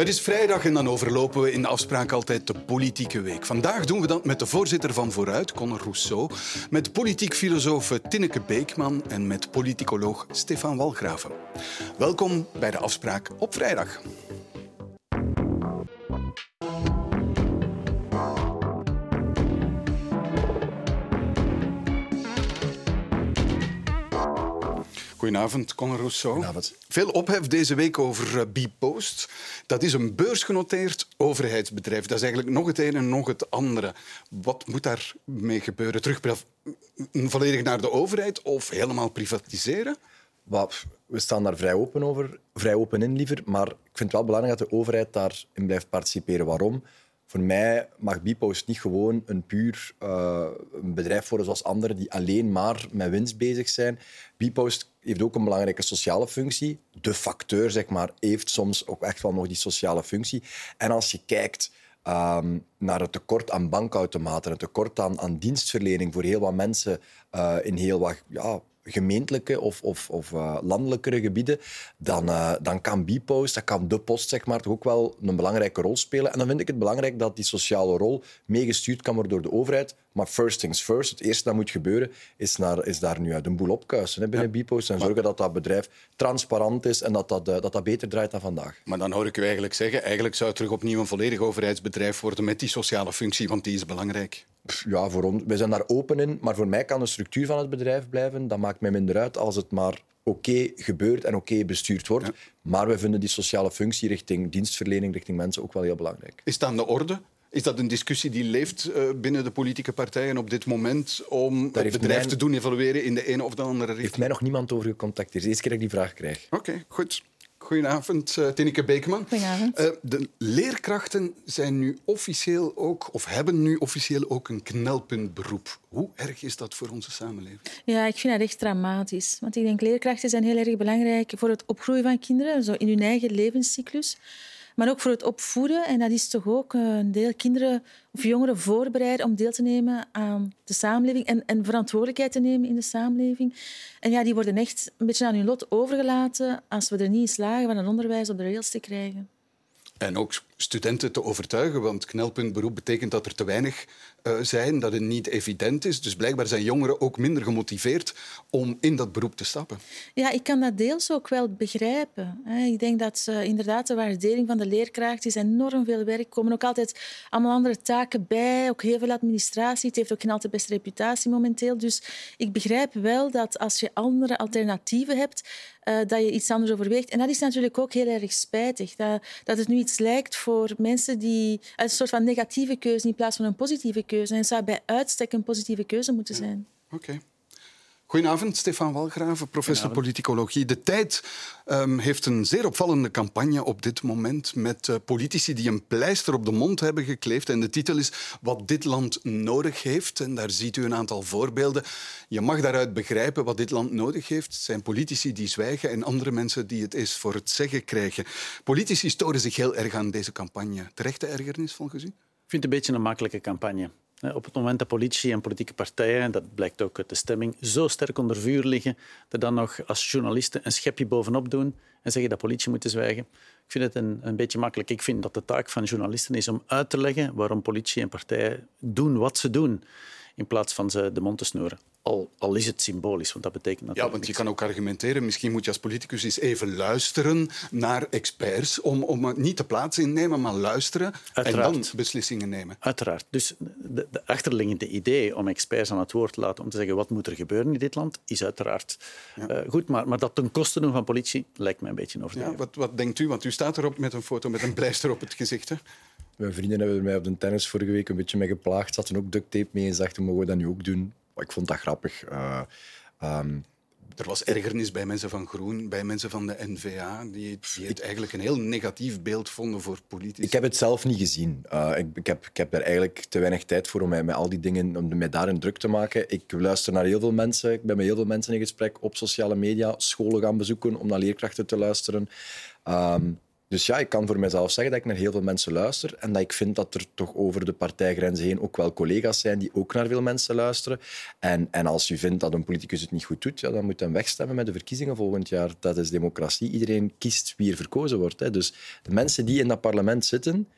Het is vrijdag en dan overlopen we in de afspraak altijd de politieke week. Vandaag doen we dat met de voorzitter van Vooruit, Conor Rousseau, met politiek filosoof Tinneke Beekman en met politicoloog Stefan Walgraven. Welkom bij de afspraak op vrijdag. Goedenavond, Conor Rousseau. Goedenavond. Veel ophef deze week over uh, Bpost. Dat is een beursgenoteerd overheidsbedrijf. Dat is eigenlijk nog het ene en nog het andere. Wat moet daarmee gebeuren? Terug volledig naar de overheid of helemaal privatiseren? we staan daar vrij open, over, vrij open in liever. Maar ik vind het wel belangrijk dat de overheid daarin blijft participeren. Waarom? Voor mij mag Bpost niet gewoon een puur uh, een bedrijf worden zoals anderen die alleen maar met winst bezig zijn. Bpost heeft ook een belangrijke sociale functie. De facteur, zeg maar, heeft soms ook echt wel nog die sociale functie. En als je kijkt um, naar het tekort aan bankautomaten, het tekort aan, aan dienstverlening voor heel wat mensen uh, in heel wat ja, gemeentelijke of, of, of uh, landelijkere gebieden, dan, uh, dan kan Bpost, dat kan de post zeg maar, toch ook wel een belangrijke rol spelen. En dan vind ik het belangrijk dat die sociale rol meegestuurd kan worden door de overheid. Maar first things first, het eerste dat moet gebeuren, is, naar, is daar nu uit een boel opkuisen hè, binnen ja. Bpost en zorgen dat dat bedrijf transparant is en dat dat, uh, dat dat beter draait dan vandaag. Maar dan hoor ik u eigenlijk zeggen, eigenlijk zou het terug opnieuw een volledig overheidsbedrijf worden met die sociale functie, want die is belangrijk. Ja, voor ons, wij zijn daar open in, maar voor mij kan de structuur van het bedrijf blijven. Dat maakt mij minder uit als het maar oké okay gebeurt en oké okay bestuurd wordt. Ja. Maar we vinden die sociale functie richting dienstverlening, richting mensen ook wel heel belangrijk. Is dat aan de orde? Is dat een discussie die leeft uh, binnen de politieke partijen op dit moment om Daar het bedrijf te doen evalueren in de ene of de andere richting? heeft mij nog niemand over gecontacteerd. Het is de eerste keer dat ik die vraag krijg. Oké, okay, goed. Goedenavond, uh, Tineke Beekman. Goedenavond. Uh, de leerkrachten zijn nu officieel ook, of hebben nu officieel ook een knelpuntberoep. Hoe erg is dat voor onze samenleving? Ja, ik vind dat echt dramatisch. Want ik denk leerkrachten zijn heel erg belangrijk voor het opgroeien van kinderen, zo in hun eigen levenscyclus maar ook voor het opvoeden. En dat is toch ook een deel kinderen of jongeren voorbereiden om deel te nemen aan de samenleving en, en verantwoordelijkheid te nemen in de samenleving. En ja, die worden echt een beetje aan hun lot overgelaten als we er niet in slagen van een onderwijs op de rails te krijgen. En ook studenten te overtuigen, want knelpuntberoep betekent dat er te weinig uh, zijn, dat het niet evident is. Dus blijkbaar zijn jongeren ook minder gemotiveerd om in dat beroep te stappen. Ja, ik kan dat deels ook wel begrijpen. Ik denk dat uh, inderdaad de waardering van de leerkracht is enorm veel werk. Er komen ook altijd allemaal andere taken bij, ook heel veel administratie. Het heeft ook geen altijd beste reputatie momenteel. Dus ik begrijp wel dat als je andere alternatieven hebt, uh, dat je iets anders overweegt. En dat is natuurlijk ook heel erg spijtig. Dat, dat het nu iets lijkt voor mensen die een soort van negatieve keuze in plaats van een positieve keuze. En het zou bij uitstek een positieve keuze moeten zijn. Ja. Oké. Okay. Goedenavond, Stefan Walgraven, professor politicologie. De Tijd um, heeft een zeer opvallende campagne op dit moment met uh, politici die een pleister op de mond hebben gekleefd. En de titel is Wat dit land nodig heeft. En daar ziet u een aantal voorbeelden. Je mag daaruit begrijpen wat dit land nodig heeft. Het zijn politici die zwijgen en andere mensen die het eens voor het zeggen krijgen. Politici storen zich heel erg aan deze campagne. Terechte ergernis volgens u? Ik vind het een beetje een makkelijke campagne. Op het moment dat politie en politieke partijen, dat blijkt ook uit de stemming, zo sterk onder vuur liggen, dat dan nog als journalisten een schepje bovenop doen en zeggen dat politie moet zwijgen. Ik vind het een, een beetje makkelijk. Ik vind dat de taak van journalisten is om uit te leggen waarom politie en partijen doen wat ze doen, in plaats van ze de mond te snoeren. Al, al, is het symbolisch, want dat betekent natuurlijk Ja, want je kan ook argumenteren, misschien moet je als politicus eens even luisteren naar experts, om, om niet de plaats innemen, maar luisteren Uiteraard. en dan beslissingen nemen. Uiteraard. Dus de, de, achterliggende idee om experts aan het woord te laten om te zeggen wat moet er gebeuren in dit land, is uiteraard ja. uh, goed. Maar, maar dat ten koste doen van politie lijkt mij een beetje overdreven. Ja, wat, wat denkt u? Want u staat erop met een foto met een pleister op het gezicht. Hè? Mijn vrienden hebben mij op de tennis vorige week een beetje mee geplaagd. Ze hadden ook duct tape mee en dachten, mogen we dat nu ook doen? ik vond dat grappig. Uh, um, er was ergernis bij mensen van Groen, bij mensen van de NVA, die, die het eigenlijk een heel negatief beeld vonden voor politici. Ik heb het zelf niet gezien. Uh, ik, ik, heb, ik heb daar eigenlijk te weinig tijd voor om mij met al die dingen om mij daarin druk te maken. Ik luister naar heel veel mensen. Ik ben met heel veel mensen in gesprek op sociale media, scholen gaan bezoeken om naar leerkrachten te luisteren. Um, Dus ja, ik kan voor mezelf zeggen dat ik naar heel veel mensen luister en dat ik vind dat er toch over de partijgrenzen heen ook wel collega's zijn die ook naar veel mensen luisteren. En, en als u vindt dat een politicus het niet goed doet, ja, dan moet hem wegstemmen met de verkiezingen volgend jaar. Dat is democratie. Iedereen kiest wie er verkozen wordt. Hè. Dus de mensen die in dat parlement zitten,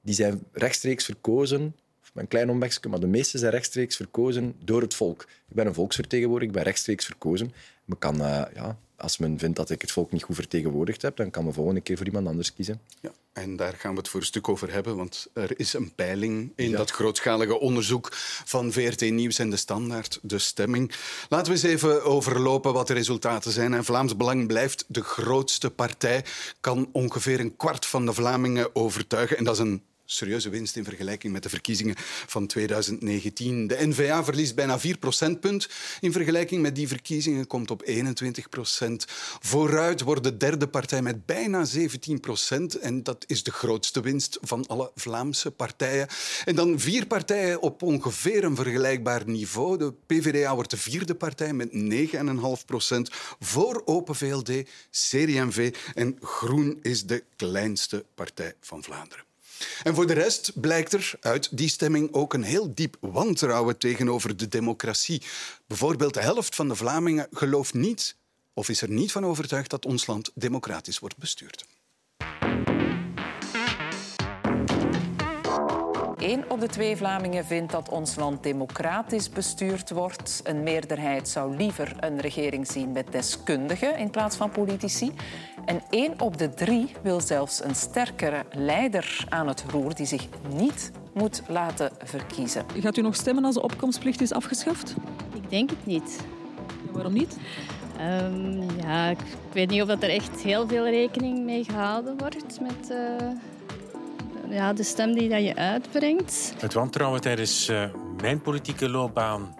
die zijn rechtstreeks verkozen een klein omwegje, maar de meeste zijn rechtstreeks verkozen door het volk. Ik ben een volksvertegenwoordiger, ik ben rechtstreeks verkozen. Men kan, uh, ja, als men vindt dat ik het volk niet goed vertegenwoordigd heb, dan kan men volgende keer voor iemand anders kiezen. Ja, en daar gaan we het voor een stuk over hebben, want er is een peiling in dat grootschalige onderzoek van VRT Nieuws en de Standaard, de stemming. Laten we eens even overlopen wat de resultaten zijn. En Vlaams Belang blijft de grootste partij, kan ongeveer een kwart van de Vlamingen overtuigen. En dat is een serieuze winst in vergelijking met de verkiezingen van 2019. De N-VA verliest bijna 4 procentpunt in vergelijking met die verkiezingen, komt op 21 procent. Vooruit wordt de derde partij met bijna 17 procent en dat is de grootste winst van alle Vlaamse partijen. En dan vier partijen op ongeveer een vergelijkbaar niveau. De PvdA wordt de vierde partij met 9,5 procent voor Open VLD, CD&V en Groen is de kleinste partij van Vlaanderen. En voor de rest blijkt er uit die stemming ook een heel diep wantrouwen tegenover de democratie. Bijvoorbeeld de helft van de Vlamingen gelooft niet of is er niet van overtuigd dat ons land democratisch wordt bestuurd. Eén op de twee Vlamingen vindt dat ons land democratisch bestuurd wordt. Een meerderheid zou liever een regering zien met deskundigen in plaats van politici. En één op de drie wil zelfs een sterkere leider aan het roer die zich niet moet laten verkiezen. Gaat u nog stemmen als de opkomstplicht is afgeschaft? Ik denk het niet. waarom niet? Um, ja, ik weet niet of dat er echt heel veel rekening mee gehouden wordt met uh, ja, de stem die dat je uitbrengt. Het wantrouwen tijdens uh, mijn politieke loopbaan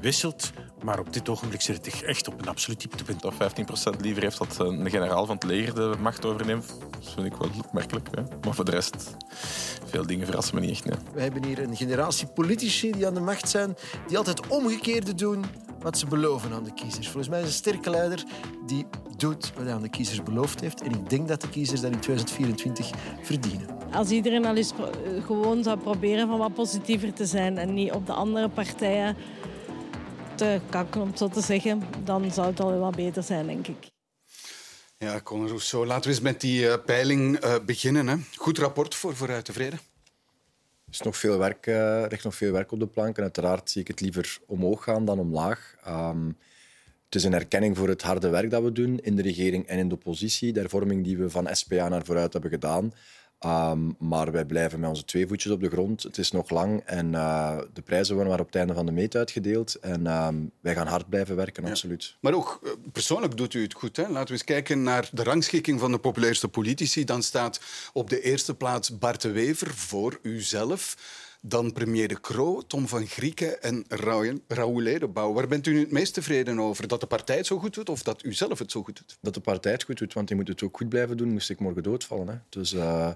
wisselt. Maar op dit ogenblik zit het echt op een absoluut dieptepunt. Dat 15% liever heeft dat een generaal van het leger de macht overneemt, dat vind ik wel opmerkelijk. Hè. Maar voor de rest, veel dingen verrassen me niet echt. Nee. We hebben hier een generatie politici die aan de macht zijn, die altijd omgekeerde doen wat ze beloven aan de kiezers. Volgens mij is een sterke leider die doet wat hij aan de kiezers beloofd heeft. En ik denk dat de kiezers dat in 2024 verdienen. Als iedereen al eens gewoon zou proberen van wat positiever te zijn en niet op de andere partijen te kakken, om het zo te zeggen, dan zou het al wat beter zijn, denk ik. Ja, Conor Rousseau, laten we eens met die uh, peiling uh, beginnen. Hè. Goed rapport voor Vooruit Tevreden? Er is nog veel werk, uh, ligt nog veel werk op de plank. En uiteraard zie ik het liever omhoog gaan dan omlaag. Um, het is een erkenning voor het harde werk dat we doen in de regering en in de oppositie. De hervorming die we van SPA naar vooruit hebben gedaan. Um, maar wij blijven met onze twee voetjes op de grond. Het is nog lang en uh, de prijzen worden maar op het einde van de meet uitgedeeld. En um, wij gaan hard blijven werken, ja. absoluut. Maar ook uh, persoonlijk doet u het goed. Hè? Laten we eens kijken naar de rangschikking van de populairste politici. Dan staat op de eerste plaats Bart de Wever voor uzelf. Dan premier De Croo, Tom van Grieken en Raoul Edebouw. Waar bent u het meest tevreden over? Dat de partij het zo goed doet of dat u zelf het zo goed doet? Dat de partij het goed doet, want die moet het ook goed blijven doen. Moest ik morgen doodvallen. Hè. Dus uh,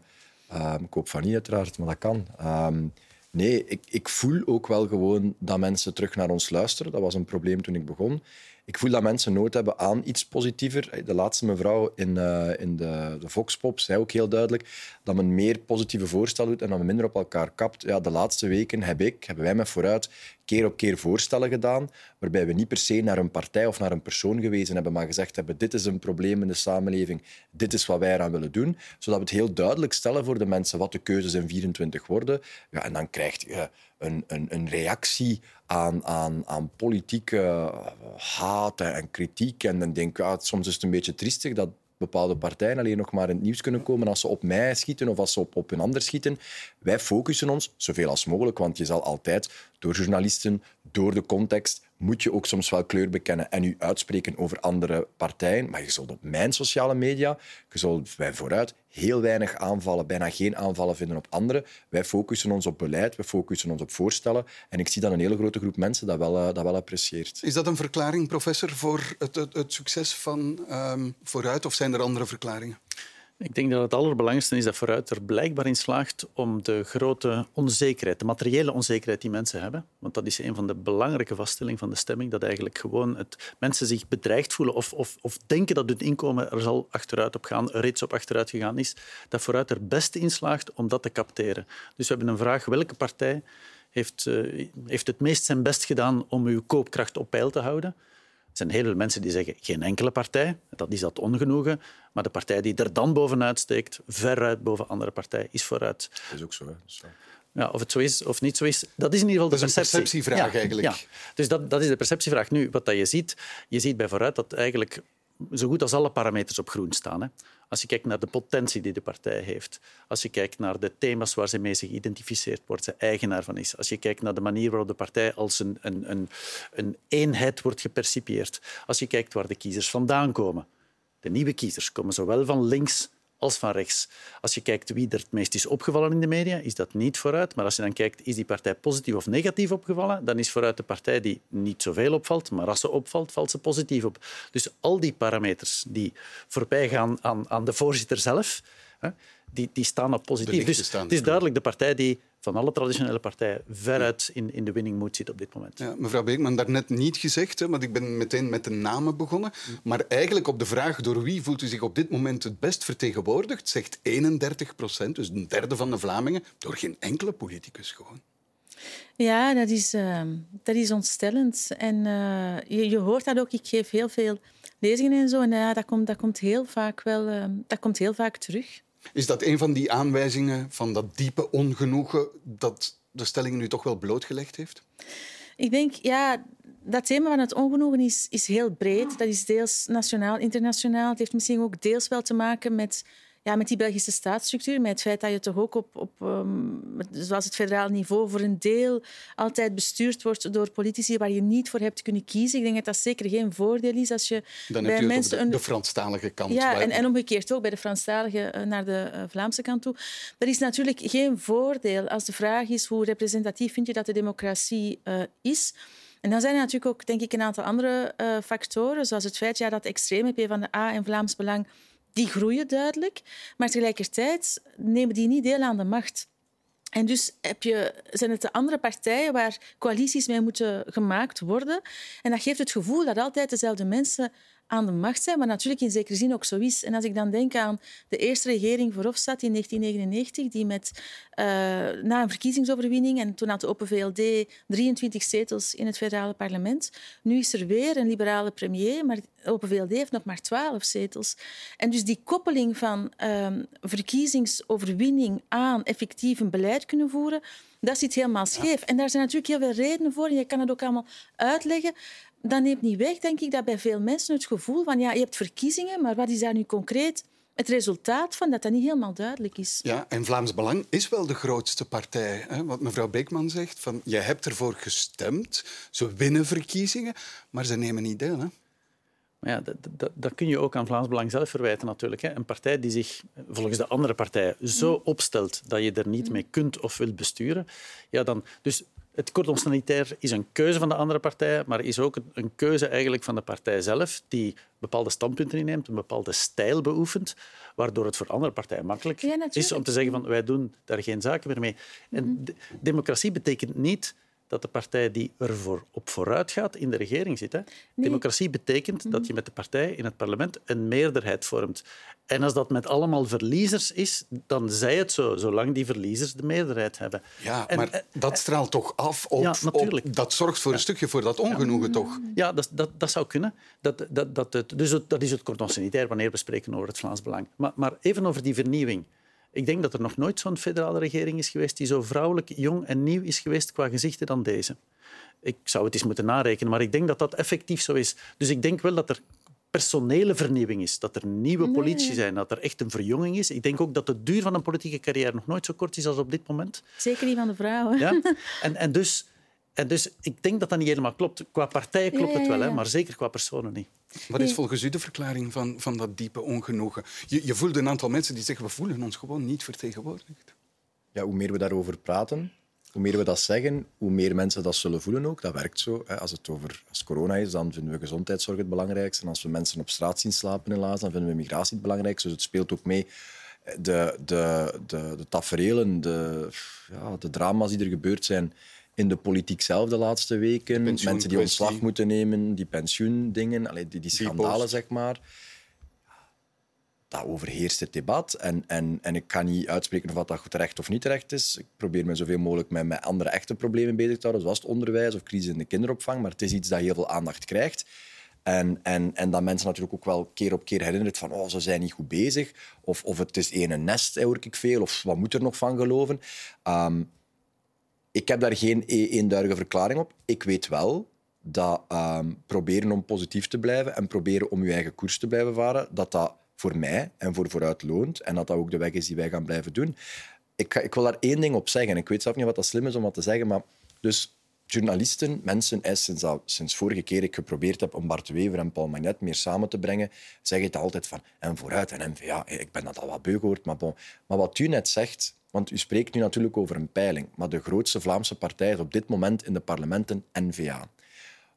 ik hoop van niet uiteraard, maar dat kan. Um, nee, ik, ik voel ook wel gewoon dat mensen terug naar ons luisteren. Dat was een probleem toen ik begon ik voel dat mensen nood hebben aan iets positiever. De laatste mevrouw in, uh, in de, de Voxpop zei ook heel duidelijk dat men meer positieve voorstellen doet en dat men minder op elkaar kapt. Ja, de laatste weken heb ik, hebben wij met Vooruit keer op keer voorstellen gedaan waarbij we niet per se naar een partij of naar een persoon gewezen hebben, maar gezegd hebben dit is een probleem in de samenleving, dit is wat wij eraan willen doen, zodat we het heel duidelijk stellen voor de mensen wat de keuzes in 24 worden. Ja, en dan krijg je een, een, een reactie aan, aan, aan politieke haat en kritiek. En dan denk ik, ja, soms is het een beetje triestig dat bepaalde partijen alleen nog maar in het nieuws kunnen komen als ze op mij schieten of als ze op, op een ander schieten. Wij focussen ons zoveel als mogelijk, want je zal altijd door journalisten, door de context, moet je ook soms wel kleur bekennen en u uitspreken over andere partijen. Maar je zult op mijn sociale media, je zult wij vooruit heel weinig aanvallen, bijna geen aanvallen vinden op anderen. Wij focussen ons op beleid, we focussen ons op voorstellen. En ik zie dat een hele grote groep mensen dat wel, uh, dat wel apprecieert. Is dat een verklaring, professor, voor het, het, succes van um, Vooruit? Of zijn er andere verklaringen? Ik denk dat het allerbelangrijkste is dat vooruit er blijkbaar in slaagt om de grote onzekerheid, de materiële onzekerheid die mensen hebben, want dat is een van de belangrijke vaststellingen van de stemming, dat eigenlijk gewoon het, mensen zich bedreigd voelen of, of, of denken dat hun inkomen er zal achteruit op gaan, reeds op achteruit gegaan is, dat vooruit er beste in slaagt om dat te capteren. Dus we hebben een vraag, welke partij heeft, uh, heeft het meest zijn best gedaan om uw koopkracht op peil te houden? Er zijn heel veel mensen die zeggen geen enkele partij. Dat is dat ongenoegen. Maar de partij die er dan bovenuit steekt, veruit boven andere partijen, is vooruit. Dat is ook zo. Hè? zo. Ja, of het zo is of niet zo is, dat is in ieder geval de dat is perceptie. een perceptievraag ja, eigenlijk. Ja. Dus dat, dat is de perceptievraag. Nu, wat dat je ziet, je ziet bij vooruit dat eigenlijk zo goed als alle parameters op groen staan. Hè. Als je kijkt naar de potentie die de partij heeft, als je kijkt naar de thema's waar ze mee zich geïdentificeerd wordt, ze eigenaar van is, als je kijkt naar de manier waarop de partij als een, een, een, een eenheid wordt gepercipieerd, als je kijkt waar de kiezers vandaan komen. De nieuwe kiezers komen zowel van links als van rechts. Als je kijkt wie er het meest is opgevallen in de media, is dat niet vooruit. Maar als je dan kijkt, is die partij positief of negatief opgevallen, dan is vooruit de partij die niet zoveel opvalt. Maar als ze opvalt, valt ze positief op. Dus al die parameters die voorbij gaan aan, aan de voorzitter zelf, hè, die, die staan op positief. Dus het is duidelijk de partij die van alle traditionele partijen veruit in, in de winning moet zit op dit moment. Ja, mevrouw Beekman, daarnet niet gezegd, hè, want ik ben meteen met de namen begonnen. Maar eigenlijk op de vraag door wie voelt u zich op dit moment het best vertegenwoordigd, zegt 31 procent, dus een derde van de Vlamingen, door geen enkele politicus gewoon. Ja, dat is, uh, dat is ontstellend. En uh, je, je, hoort dat ook. Ik geef heel veel lezingen en zo. En ja, dat, komt, dat, komt heel vaak wel, uh, dat komt heel vaak terug. Is dat een van die aanwijzingen van dat diepe ongenoegen dat de stelling nu toch wel blootgelegd heeft? Ik denk, ja, dat thema van het ongenoegen is, is heel breed. Dat is deels nationaal, internationaal. Het heeft misschien ook deels wel te maken met ja, met die Belgische staatsstructuur, met het feit dat je toch ook op, op um, zoals het federaal niveau, voor een deel altijd bestuurd wordt door politici waar je niet voor hebt kunnen kiezen. Ik denk dat dat zeker geen voordeel is als je Dan bij heb je mensen... het op de, de Franstalige kant. Ja, en, en omgekeerd ook bij de Franstalige naar de uh, Vlaamse kant toe. Er is natuurlijk geen voordeel als de vraag is hoe representatief vind je dat de democratie uh, is. En dan zijn er natuurlijk ook denk ik, een aantal andere uh, factoren, zoals het feit ja, dat extreme P van de A en Vlaams Belang die groeien duidelijk, maar tegelijkertijd nemen die niet deel aan de macht. En dus heb je, zijn het de andere partijen waar coalities mee moeten gemaakt worden. En dat geeft het gevoel dat altijd dezelfde mensen aan de macht zijn, maar natuurlijk in zekere zin ook zo is. En als ik dan denk aan de eerste regering Verhofstadt in 1999, die met, uh, na een verkiezingsoverwinning, en toen had de Open VLD 23 zetels in het federale parlement. Nu is er weer een liberale premier, maar de Open VLD heeft nog maar 12 zetels. En dus die koppeling van uh, verkiezingsoverwinning aan effectief een beleid kunnen voeren, dat zit helemaal scheef. En daar zijn natuurlijk heel veel redenen voor. En je kan het ook allemaal uitleggen dat neemt niet weg, denk ik, dat bij veel mensen het gevoel van ja, je hebt verkiezingen, maar wat is daar nu concreet het resultaat van dat dat niet helemaal duidelijk is? Ja, en Vlaams Belang is wel de grootste partij. Hè? Wat mevrouw Beekman zegt, van je hebt ervoor gestemd, ze winnen verkiezingen, maar ze nemen niet deel. Hè? Maar ja, dat, dat, dat, kun je ook aan Vlaams Belang zelf verwijten natuurlijk. Hè. Een partij die zich volgens de andere partijen zo opstelt dat je er niet mee kunt of wilt besturen, ja, dan... Dus het cordon sanitair is een keuze van de andere partijen, maar is ook een keuze eigenlijk van de partij zelf, die bepaalde standpunten inneemt, een bepaalde stijl beoefent, waardoor het voor andere partijen makkelijk ja, is om te zeggen van wij doen daar geen zaken meer mee. En Mhm. de democratie betekent niet dat de partij die er voor op vooruit gaat in de regering zit. Hè. Democratie betekent dat je met de partij in het parlement een meerderheid vormt. En als dat met allemaal verliezers is, dan zij het zo, zolang die verliezers de meerderheid hebben. Ja, En, maar eh, dat straalt toch af op, Ja, natuurlijk. op- Dat zorgt voor een stukje voor dat ongenoegen, toch? Ja, dat, dat, dat zou kunnen. Dat, dat, dat, het, dus het- dat is het cordon sanitair wanneer we spreken over het Vlaams Belang. Maar, maar even over die vernieuwing. Ik denk dat er nog nooit zo'n federale regering is geweest die zo vrouwelijk, jong en nieuw is geweest qua gezichten dan deze. Ik zou het eens moeten narekenen, maar ik denk dat dat effectief zo is. Dus ik denk wel dat er personele vernieuwing is, dat er nieuwe politici zijn, dat er echt een verjonging is. Ik denk ook dat de duur van een politieke carrière nog nooit zo kort is als op dit moment. Zeker die van de vrouwen. Ja? En, en, dus, en dus ik denk dat dat niet helemaal klopt. Qua partijen klopt Ja, het wel, hè, maar zeker qua personen niet. Wat is volgens u de verklaring van, van dat diepe ongenoegen? Je, je voelt een aantal mensen die zeggen we voelen ons gewoon niet vertegenwoordigd. Ja, hoe meer we daarover praten, hoe meer we dat zeggen, hoe meer mensen dat zullen voelen ook. Dat werkt zo. Hè. Als het over als corona is, dan vinden we gezondheidszorg het belangrijkste. En als we mensen op straat zien slapen, helaas, dan vinden we migratie het belangrijkste. Dus het speelt ook mee. De, de, de, de taferelen, de, ja, de drama's die er gebeurd zijn in de politiek zelf de laatste weken. Mensen die ontslag moeten nemen, die pensioendingen, die, die schandalen, zeg maar dat overheerst het debat. En, en, en ik kan niet uitspreken of dat terecht of niet terecht is. Ik probeer me zoveel mogelijk met, met andere echte problemen bezig te houden, zoals het onderwijs of crisis in de kinderopvang. Maar het is iets dat heel veel aandacht krijgt. En, en, en dat mensen natuurlijk ook wel keer op keer herinneren van oh, ze zijn niet goed bezig. Of, of het is één nest, hoor ik veel. Of wat moet er nog van geloven? Um, ik heb daar geen e-, eenduidige verklaring op. Ik weet wel dat um, proberen om positief te blijven en proberen om je eigen koers te blijven varen, dat dat voor mij en voor vooruit loont. En dat dat ook de weg is die wij gaan blijven doen. Ik, ik wil daar één ding op zeggen. Ik weet zelf niet wat dat slim is om wat te zeggen, maar dus journalisten, mensen, sinds, sinds vorige keer ik geprobeerd heb om Bart Wever en Paul Magnet meer samen te brengen, zeggen het altijd van en vooruit en NVA. Ik ben dat al wat beu gehoord, maar bon. Maar wat u net zegt, want u spreekt nu natuurlijk over een peiling, maar de grootste Vlaamse partij is op dit moment in de parlementen NVA.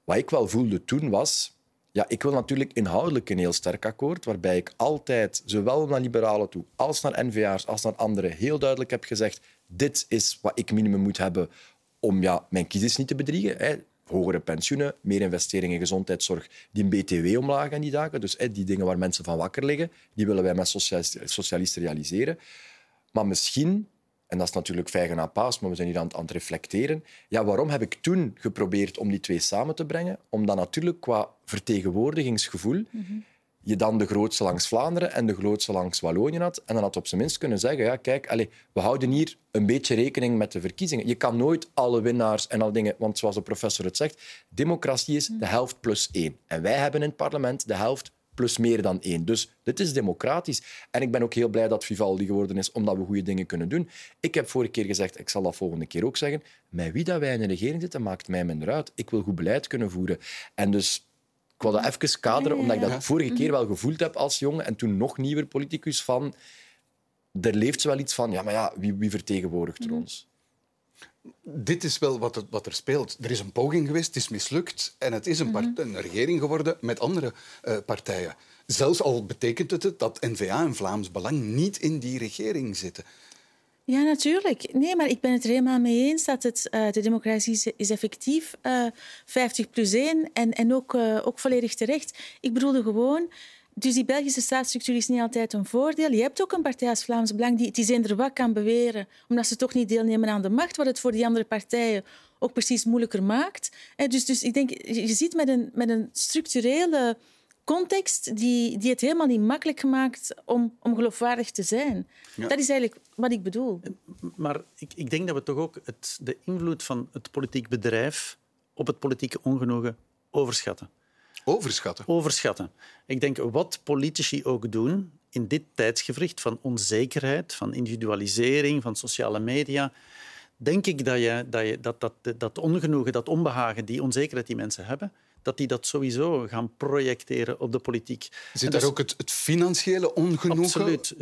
Wat ik wel voelde toen was, ja, ik wil natuurlijk inhoudelijk een heel sterk akkoord, waarbij ik altijd, zowel naar liberalen toe als naar NVA's, als naar anderen, heel duidelijk heb gezegd dit is wat ik minimum moet hebben om ja, mijn kiezers niet te bedriegen. Hè. Hogere pensioenen, meer investeringen in gezondheidszorg, die BTW omlaag en die dagen. Dus hè, die dingen waar mensen van wakker liggen, die willen wij met socialisten realiseren. Maar misschien en dat is natuurlijk vijgen na paas, maar we zijn hier aan, het reflecteren. Ja, waarom heb ik toen geprobeerd om die twee samen te brengen? Omdat natuurlijk qua vertegenwoordigingsgevoel je dan de grootste langs Vlaanderen en de grootste langs Wallonië had. En dan had op zijn minst kunnen zeggen, ja, kijk, allez, we houden hier een beetje rekening met de verkiezingen. Je kan nooit alle winnaars en al dingen... Want zoals de professor het zegt, democratie is de helft plus één. En wij hebben in het parlement de helft plus meer dan één. Dus dit is democratisch. En ik ben ook heel blij dat Vivaldi geworden is, omdat we goede dingen kunnen doen. Ik heb vorige keer gezegd, ik zal dat volgende keer ook zeggen, met wie dat wij in de regering zitten, maakt mij minder uit. Ik wil goed beleid kunnen voeren. En dus ik wil dat even kaderen, omdat ik dat vorige keer wel gevoeld heb als jongen en toen nog nieuwer politicus van... Er leeft wel iets van, ja, maar ja, wie, wie vertegenwoordigt er ons? Dit is wel wat, wat, er speelt. Er is een poging geweest, het is mislukt en het is een, mhm. een regering geworden met andere uh, partijen. Zelfs al betekent het dat N-VA en Vlaams Belang niet in die regering zitten. Ja, natuurlijk. Nee, maar ik ben het er helemaal mee eens dat het, uh, de democratie is, is effectief uh, eh, 50 plus 1 en, en ook, ook volledig terecht. Ik bedoelde gewoon dus die Belgische staatsstructuur is niet altijd een voordeel. Je hebt ook een partij als Vlaams Belang die het is eender wat kan beweren, omdat ze toch niet deelnemen aan de macht, wat het voor die andere partijen ook precies moeilijker maakt. Dus, dus ik denk, je zit met een, met een structurele context die, die het helemaal niet makkelijk maakt om, om geloofwaardig te zijn. Dat is eigenlijk wat ik bedoel. Maar ik, ik denk dat we toch ook het, de invloed van het politiek bedrijf op het politieke ongenoegen overschatten. Overschatten? Overschatten. Ik denk wat politici ook doen in dit tijdsgevricht van onzekerheid, van individualisering, van sociale media, denk ik dat, je, dat, je, dat, dat, dat ongenoegen, dat onbehagen, die onzekerheid die mensen hebben, dat die dat sowieso gaan projecteren op de politiek. Zit daar ook het, het, financiële ongenoegen? Absoluut,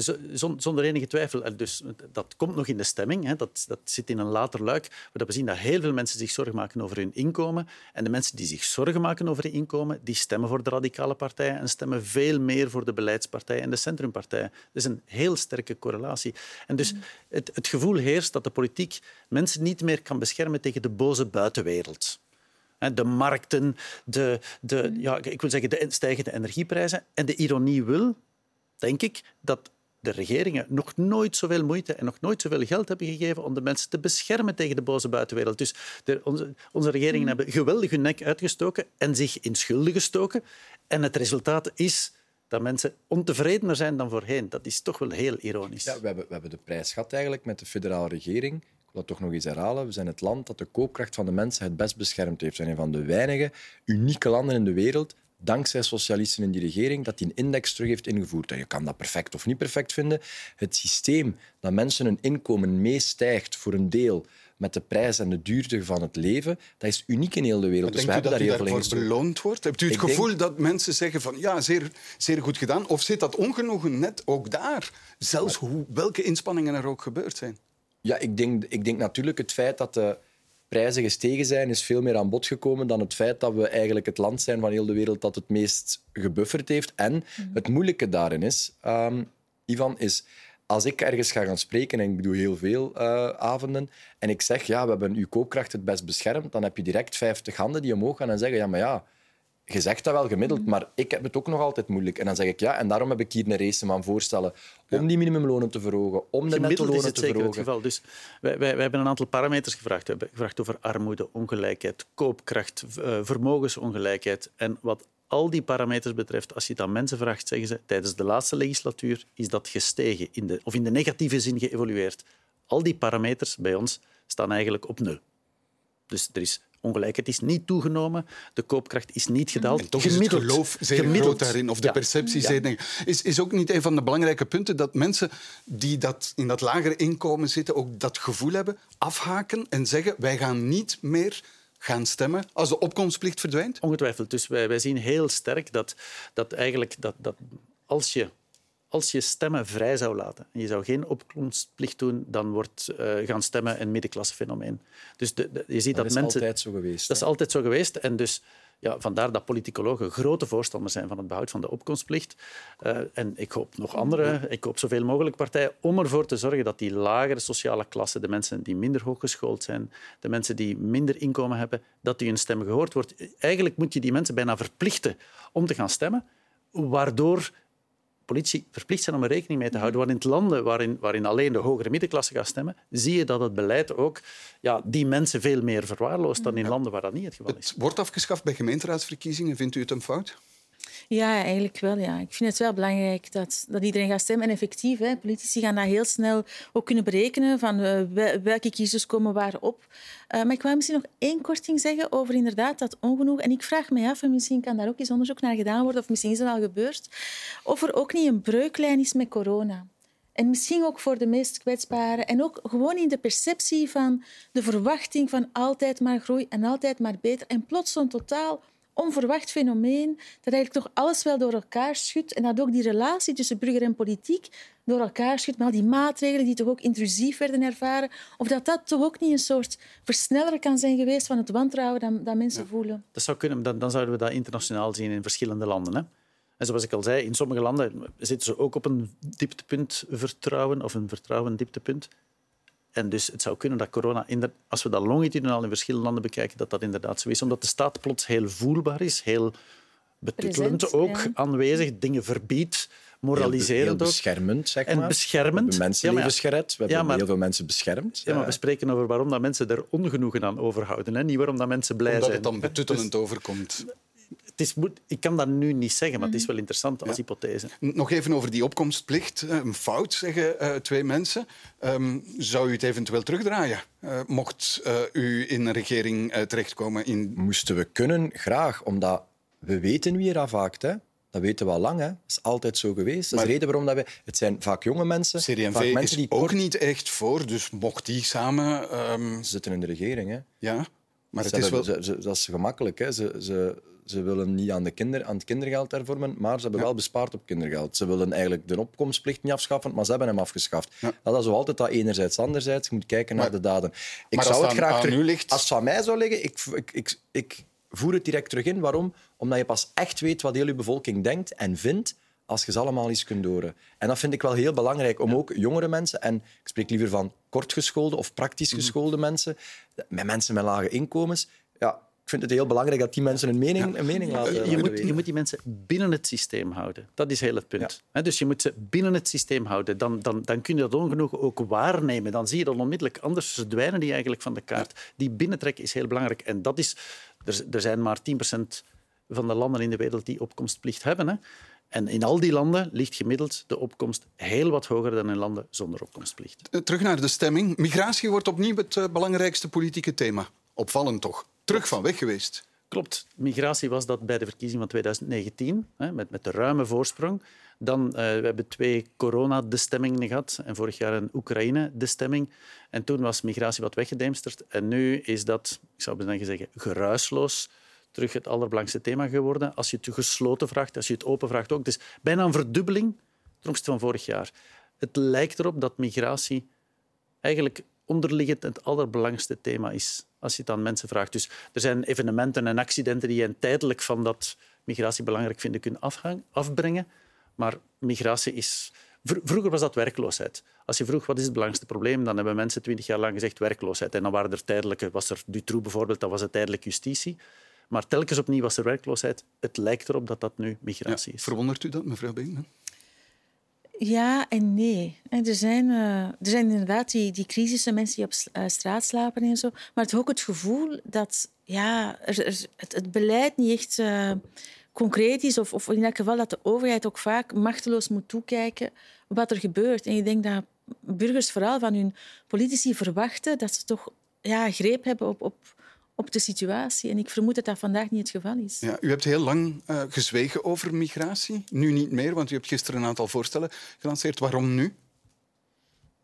zonder enige twijfel. Dus, dat komt nog in de stemming, hè. Dat, dat zit in een later luik. Maar we zien dat heel veel mensen zich zorgen maken over hun inkomen. En de mensen die zich zorgen maken over hun inkomen, die stemmen voor de radicale partijen en stemmen veel meer voor de beleidspartijen en de centrumpartijen. Dat is een heel sterke correlatie. En dus het, het gevoel heerst dat de politiek mensen niet meer kan beschermen tegen de boze buitenwereld de markten, de, de, ja, ik wil zeggen de stijgende energieprijzen. En de ironie wil, denk ik, dat de regeringen nog nooit zoveel moeite en nog nooit zoveel geld hebben gegeven om de mensen te beschermen tegen de boze buitenwereld. Dus de, onze, onze regeringen mm. hebben geweldig hun nek uitgestoken en zich in schulden gestoken. En het resultaat is dat mensen ontevredener zijn dan voorheen. Dat is toch wel heel ironisch. Ja, we, hebben, we hebben de prijs gehad eigenlijk met de federale regering dat toch nog eens herhalen. We zijn het land dat de koopkracht van de mensen het best beschermd heeft. We zijn een van de weinige unieke landen in de wereld dankzij socialisten in die regering, dat die een index terug heeft ingevoerd. En je kan dat perfect of niet perfect vinden. Het systeem dat mensen hun inkomen meestijgt voor een deel met de prijs en de duurte van het leven, dat is uniek in heel de wereld. dus we hebben daar heel veel in beloond wordt? Hebt u het gevoel dat mensen zeggen van ja, zeer, zeer goed gedaan? Of zit dat ongenoegen net ook daar? Zelfs hoe, welke inspanningen er ook gebeurd zijn? Ja, ik denk, ik denk natuurlijk het feit dat de prijzen gestegen zijn, is veel meer aan bod gekomen dan het feit dat we eigenlijk het land zijn van heel de wereld dat het meest gebufferd heeft. En het moeilijke daarin is, ehm, Ivan, is als ik ergens ga gaan spreken, en ik doe heel veel eh, avonden, en ik zeg, ja, we hebben uw koopkracht het best beschermd, dan heb je direct 50 handen die omhoog gaan en zeggen, ja, maar ja, je zegt dat wel gemiddeld, maar ik heb het ook nog altijd moeilijk. En dan zeg ik, ja, en daarom heb ik hier een race aan voorstellen om die minimumlonen te verhogen, om de nettolonen het te zeker het verhogen. geval. Dus wij, wij, wij hebben een aantal parameters gevraagd. We hebben gevraagd over armoede, ongelijkheid, koopkracht, eh, vermogensongelijkheid. En wat al die parameters betreft, als je het aan mensen vraagt, zeggen ze tijdens de laatste legislatuur is dat gestegen, in de, of in de negatieve zin geëvolueerd. Al die parameters bij ons staan eigenlijk op nul. Dus er is ongelijkheid is niet toegenomen, de koopkracht is niet gedaald. En toch is het Gemiddeld. geloof zeer Gemiddeld. groot daarin, of de Ja. perceptie Ja. zeer negatief. Is, is ook niet een van de belangrijke punten dat mensen die dat in dat lagere inkomen zitten ook dat gevoel hebben, afhaken en zeggen wij gaan niet meer gaan stemmen als de opkomstplicht verdwijnt? Ongetwijfeld. Dus wij, wij zien heel sterk dat, dat eigenlijk dat, dat als, je, als je stemmen vrij zou laten en je zou geen opkomstplicht doen, dan wordt eh, gaan stemmen een middenklassefenomeen. Dus de, de- je ziet Dat dat, is mensen... altijd zo geweest. Dat is altijd zo geweest. En dus ja, vandaar dat politicologen grote voorstanders zijn van het behoud van de opkomstplicht. Eh, en ik hoop nog andere, ik hoop zoveel mogelijk partijen, om ervoor te zorgen dat die lagere sociale klasse, de mensen die minder hooggeschoold zijn, de mensen die minder inkomen hebben, dat die hun stem gehoord wordt. Eigenlijk moet je die mensen bijna verplichten om te gaan stemmen, waardoor politie verplicht zijn om er rekening mee te houden. Want in het landen waarin, waarin alleen de hogere middenklasse gaat stemmen, zie je dat het beleid ook ja, die mensen veel meer verwaarloost dan in landen waar dat niet het geval is. Het wordt afgeschaft bij gemeenteraadsverkiezingen. Vindt u het een fout? Ja, eigenlijk wel. Ja. Ik vind het wel belangrijk dat, dat iedereen gaat stemmen. En effectief, hè, politici gaan dat heel snel ook kunnen berekenen van eh, wel- welke kiezers komen waar op. Eh, maar ik wou misschien nog één kort ding zeggen over inderdaad dat ongenoeg. En ik vraag me af, en misschien kan daar ook eens onderzoek naar gedaan worden, of misschien is dat al gebeurd, of er ook niet een breuklijn is met corona. En misschien ook voor de meest kwetsbaren. En ook gewoon in de perceptie van de verwachting van altijd maar groei en altijd maar beter. En plots zo'n totaal onverwacht fenomeen dat eigenlijk toch alles wel door elkaar schudt. En dat ook die relatie tussen burger en politiek door elkaar schudt. Met al die maatregelen die toch ook intrusief werden ervaren. Of dat dat toch ook niet een soort versneller kan zijn geweest van het wantrouwen dat, dat mensen voelen. Dat zou kunnen, dan, dan zouden we dat internationaal zien in verschillende landen. Hè? En zoals ik al zei, in sommige landen zitten ze ook op een dieptepunt vertrouwen of een vertrouwen dieptepunt. En dus het zou kunnen dat corona, als we dat longitudinaal in verschillende landen bekijken, dat dat inderdaad zo is. Omdat de staat plots heel voelbaar is, heel betuttelend Present, ook ja. aanwezig, dingen verbiedt, Heel, moraliserend heel ook. beschermend, zeg En maar. beschermend. We hebben mensenlevens Ja, maar ja. gered. We hebben Ja, maar- heel veel mensen beschermd. Ja, maar Eh, we spreken over waarom dat mensen er ongenoegen aan overhouden. Hè? Niet waarom dat mensen blij Omdat zijn. het dan betuttelend overkomt. Het is, moet- ik kan dat nu niet zeggen, maar het is wel interessant als Ja. hypothese. Nog even over die opkomstplicht. Eh, Een fout, zeggen eh, twee mensen. Ehm, zou u het eventueel terugdraaien? Eh, mocht eh, u in een regering terechtkomen in... Moesten we kunnen, graag. Omdat we weten wie er afhaakt. Hè. Dat weten we al lang. Hè. Dat is altijd zo geweest. Dat is Maar- de reden waarom dat we... Het zijn vaak jonge mensen. vaak CD&V mensen is die ook kort- niet echt voor, dus mocht die samen... ehm, Ze zitten in de regering. Hè. ja, maar het is wel... hebben- ze- ze- dat is gemakkelijk. Hè. Ze, ze, ze willen niet aan, de kinder, aan het kindergeld hervormen, maar ze hebben wel bespaard op kindergeld. Ze willen eigenlijk de opkomstplicht niet afschaffen, maar ze hebben hem afgeschaft. Ja. Dat is zo altijd dat enerzijds, anderzijds. Je moet kijken naar de daden. Ik maar zou het graag terug- ligt- Als het aan mij zou liggen, ik, ik, ik, ik voer het direct terug in. Waarom? Omdat je pas echt weet wat heel je bevolking denkt en vindt als je ze allemaal eens kunt horen. En dat vind ik wel heel belangrijk, om ook jongere mensen, en ik spreek liever van kortgeschoolde of praktisch Mhm. geschoolde mensen, met mensen met lage inkomens, ja, ik vind het heel belangrijk dat die mensen een mening, een mening laten, Je laten moet, je moet die mensen binnen het systeem houden. Dat is heel het punt. Hè, Dus je moet ze binnen het systeem houden. Dan, dan, dan kun je dat ongenoegen ook waarnemen. Dan zie je dat onmiddellijk. Anders verdwijnen die eigenlijk van de kaart. Die binnentrek is heel belangrijk. En dat is... Er, er zijn maar 10% van de landen in de wereld die opkomstplicht hebben. Hè. En in al die landen ligt gemiddeld de opkomst heel wat hoger dan in landen zonder opkomstplicht. Eh, Terug naar de stemming. Migratie wordt opnieuw het eh, belangrijkste politieke thema. Opvallend toch? Terug van weg geweest. Klopt. Migratie was dat bij de verkiezing van 2019, hè, met, met de ruime voorsprong. Dan, eh, we hebben twee corona-bestemmingen gehad en vorig jaar een Oekraïne-bestemming. En toen was migratie wat weggedemsterd. En nu is dat, ik zou bijna zeggen, geruisloos terug het allerbelangrijkste thema geworden. Als je het gesloten vraagt, als je het open vraagt ook. Dus bijna een verdubbeling ten opzichte van vorig jaar. Het lijkt erop dat migratie eigenlijk onderliggend het allerbelangrijkste thema is als je het aan mensen vraagt. Dus er zijn evenementen en accidenten die je tijdelijk van dat migratie belangrijk vinden kunnen afbrengen. Maar migratie is... Vroeger was dat werkloosheid. Als je vroeg wat is het belangrijkste probleem, dan hebben mensen twintig jaar lang gezegd werkloosheid. En dan waren er tijdelijke, was er Dutroux bijvoorbeeld, dat was het tijdelijk justitie. Maar telkens opnieuw was er werkloosheid. Het lijkt erop dat dat nu migratie is. Verwondert u dat, mevrouw Beekman? Ja en nee. Er zijn, uh, er zijn inderdaad die, die crisissen, mensen die op uh, straat slapen en zo. Maar het ook het gevoel dat ja, er, het, beleid niet echt uh, concreet is. Of, of in elk geval dat de overheid ook vaak machteloos moet toekijken wat er gebeurt. En ik denk dat burgers vooral van hun politici verwachten dat ze toch ja, greep hebben op, op, op de situatie. En ik vermoed dat dat vandaag niet het geval is. Ja, u hebt heel lang uh, gezwegen over migratie. Nu niet meer, want u hebt gisteren een aantal voorstellen gelanceerd. Waarom nu?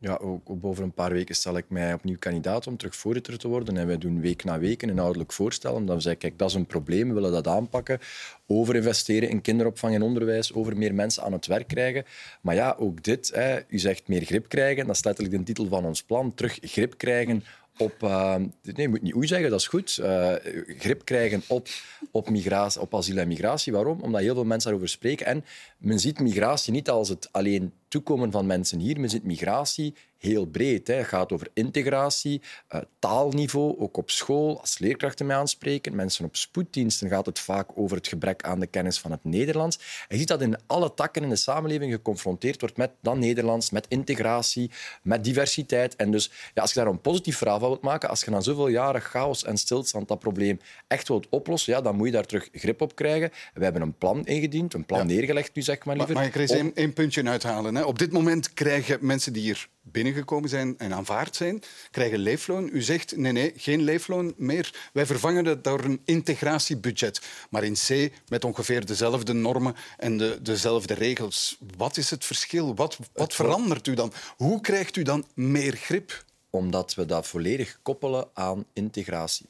Ja, ook, over een paar weken stel ik mij opnieuw kandidaat om terug voorzitter te worden. En wij doen week na week een inhoudelijk voorstel. Omdat we zeggen, kijk, dat is een probleem, we willen dat aanpakken. Over investeren in kinderopvang en onderwijs, over meer mensen aan het werk krijgen. Maar ja, ook dit, hè, u zegt meer grip krijgen. Dat is letterlijk de titel van ons plan. Terug grip krijgen op... Uh, nee, moet niet oei zeggen, dat is goed. Uh, grip krijgen op, op, migratie, op asiel en migratie. Waarom? Omdat heel veel mensen daarover spreken. En men ziet migratie niet als het alleen toekomen van mensen hier. Men ziet migratie heel breed. Hè. Het gaat over integratie, uh, taalniveau, ook op school, als leerkrachten mij aanspreken. Mensen op spoeddiensten gaat het vaak over het gebrek aan de kennis van het Nederlands. En je ziet dat in alle takken in de samenleving geconfronteerd wordt met dan Nederlands, met integratie, met diversiteit. En dus ja, als je daar een positief verhaal van wilt maken, als je na zoveel jaren chaos en stilstand dat probleem echt wilt oplossen, ja, dan moet je daar terug grip op krijgen. We hebben een plan ingediend, een plan ja. neergelegd nu, zeg maar liever. Maar, maar ik er eens om... één puntje uithalen. Hè. Op dit moment krijgen mensen die hier binnengekomen zijn en aanvaard zijn, krijgen leefloon. U zegt nee, nee, geen leefloon meer. Wij vervangen het door een integratiebudget. Maar in C met ongeveer dezelfde normen en de, dezelfde regels. Wat is het verschil? Wat, wat verandert u dan? Hoe krijgt u dan meer grip? Omdat we dat volledig koppelen aan integratie.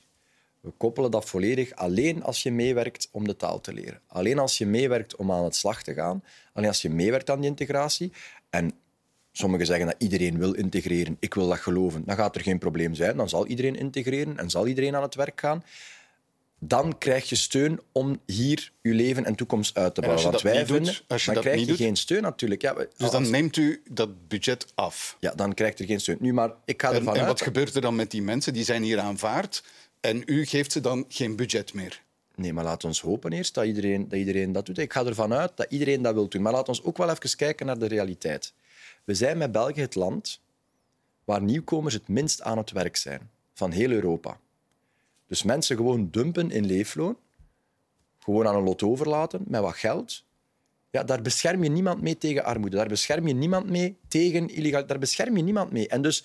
We koppelen dat volledig alleen als je meewerkt om de taal te leren. Alleen als je meewerkt om aan het slag te gaan. Alleen als je meewerkt aan die integratie. En Sommigen zeggen dat iedereen wil integreren. Ik wil dat geloven. Dan gaat er geen probleem zijn. Dan zal iedereen integreren en zal iedereen aan het werk gaan. Dan krijg je steun om hier je leven en toekomst uit te bouwen. Want wij vinden, als je dan krijg je doet, geen steun natuurlijk. Ja, dus dan neemt u dat budget af? Ja, dan krijgt er geen steun. Nu, maar ik ga ervan en, en uit... wat gebeurt er dan met die mensen? Die zijn hier aanvaard en u geeft ze dan geen budget meer? Nee, maar laat ons hopen eerst dat iedereen dat, iedereen dat doet. Ik ga ervan uit dat iedereen dat wil doen. Maar laat ons ook wel even kijken naar de realiteit. We zijn met België het land waar nieuwkomers het minst aan het werk zijn van heel Europa. Dus mensen gewoon dumpen in leefloon, gewoon aan een lot overlaten met wat geld. Ja, daar bescherm je niemand mee tegen armoede. Daar bescherm je niemand mee tegen illegaal. Daar bescherm je niemand mee. En dus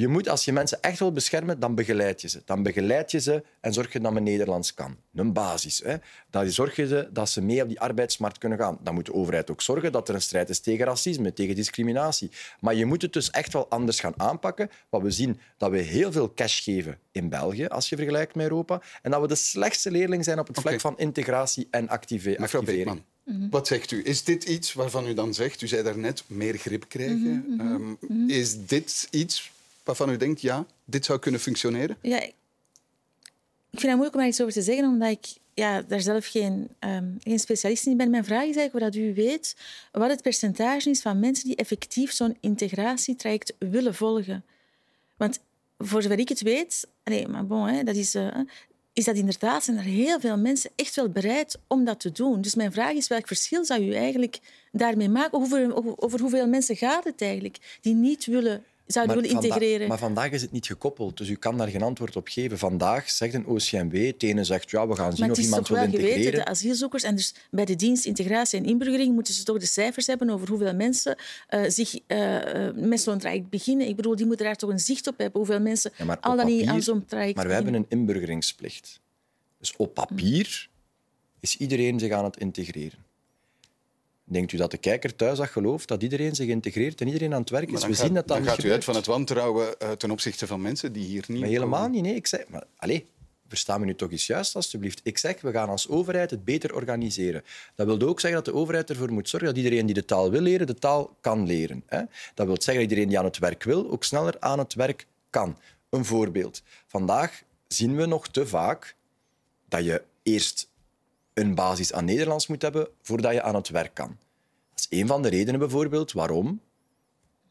je moet, als je mensen echt wil beschermen, dan begeleid je ze. Dan begeleid je ze en zorg je dat men Nederlands kan. Een basis. Hè. Dan zorg je ze dat ze mee op die arbeidsmarkt kunnen gaan. Dan moet de overheid ook zorgen dat er een strijd is tegen racisme, tegen discriminatie. Maar je moet het dus echt wel anders gaan aanpakken. Wat we zien, dat we heel veel cash geven in België, als je vergelijkt met Europa. En dat we de slechtste leerling zijn op het vlak okay. van integratie en active Mevrouw activering. -hmm. Wat zegt u? Is dit iets waarvan u dan zegt, u zei daarnet, meer grip krijgen? Mm -hmm. um, mm -hmm. Is dit iets waarvan u denkt, ja, dit zou kunnen functioneren? Ja, ik vind het moeilijk om daar iets over te zeggen, omdat ik ja, daar zelf geen, um, geen specialist in ben. Mijn vraag is eigenlijk of u weet wat het percentage is van mensen die effectief zo'n integratietraject willen volgen. Want voor zover ik het weet, nee, maar bon, hè, dat is, uh, is dat inderdaad, zijn er heel veel mensen echt wel bereid om dat te doen. Dus mijn vraag is, welk verschil zou u eigenlijk daarmee maken? Over, over hoeveel mensen gaat het eigenlijk die niet willen zouden willen integreren. Maar vandaag is het niet gekoppeld, dus u kan daar geen antwoord op geven. Vandaag zegt een OCMW, het ene zegt ja, we gaan zien of iemand wil integreren. Maar het is toch wel geweten, de asielzoekers en dus bij de dienst integratie en inburgering moeten ze toch de cijfers hebben over hoeveel mensen uh, zich uh, met zo'n traject beginnen. Ik bedoel, die moeten daar toch een zicht op hebben, hoeveel mensen ja, al dan niet aan zo'n traject Maar we beginnen. hebben een inburgeringsplicht. Dus op papier is iedereen zich aan het integreren. Denkt u dat de kijker thuis dat gelooft, dat iedereen zich integreert en iedereen aan het werk is? We gaat, zien dat dat dan niet gaat u uit van het wantrouwen uh, ten opzichte van mensen die hier niet... Maar helemaal niet, nee. Ik zeg, maar, allez, versta me nu toch eens juist, alstublieft. Ik zeg, we gaan als overheid het beter organiseren. Dat wil ook zeggen dat de overheid ervoor moet zorgen dat iedereen die de taal wil leren, de taal kan leren. Hè? Dat wil zeggen dat iedereen die aan het werk wil, ook sneller aan het werk kan. Een voorbeeld. Vandaag zien we nog te vaak dat je eerst een basis aan Nederlands moet hebben voordat je aan het werk kan. Dat is een van de redenen bijvoorbeeld waarom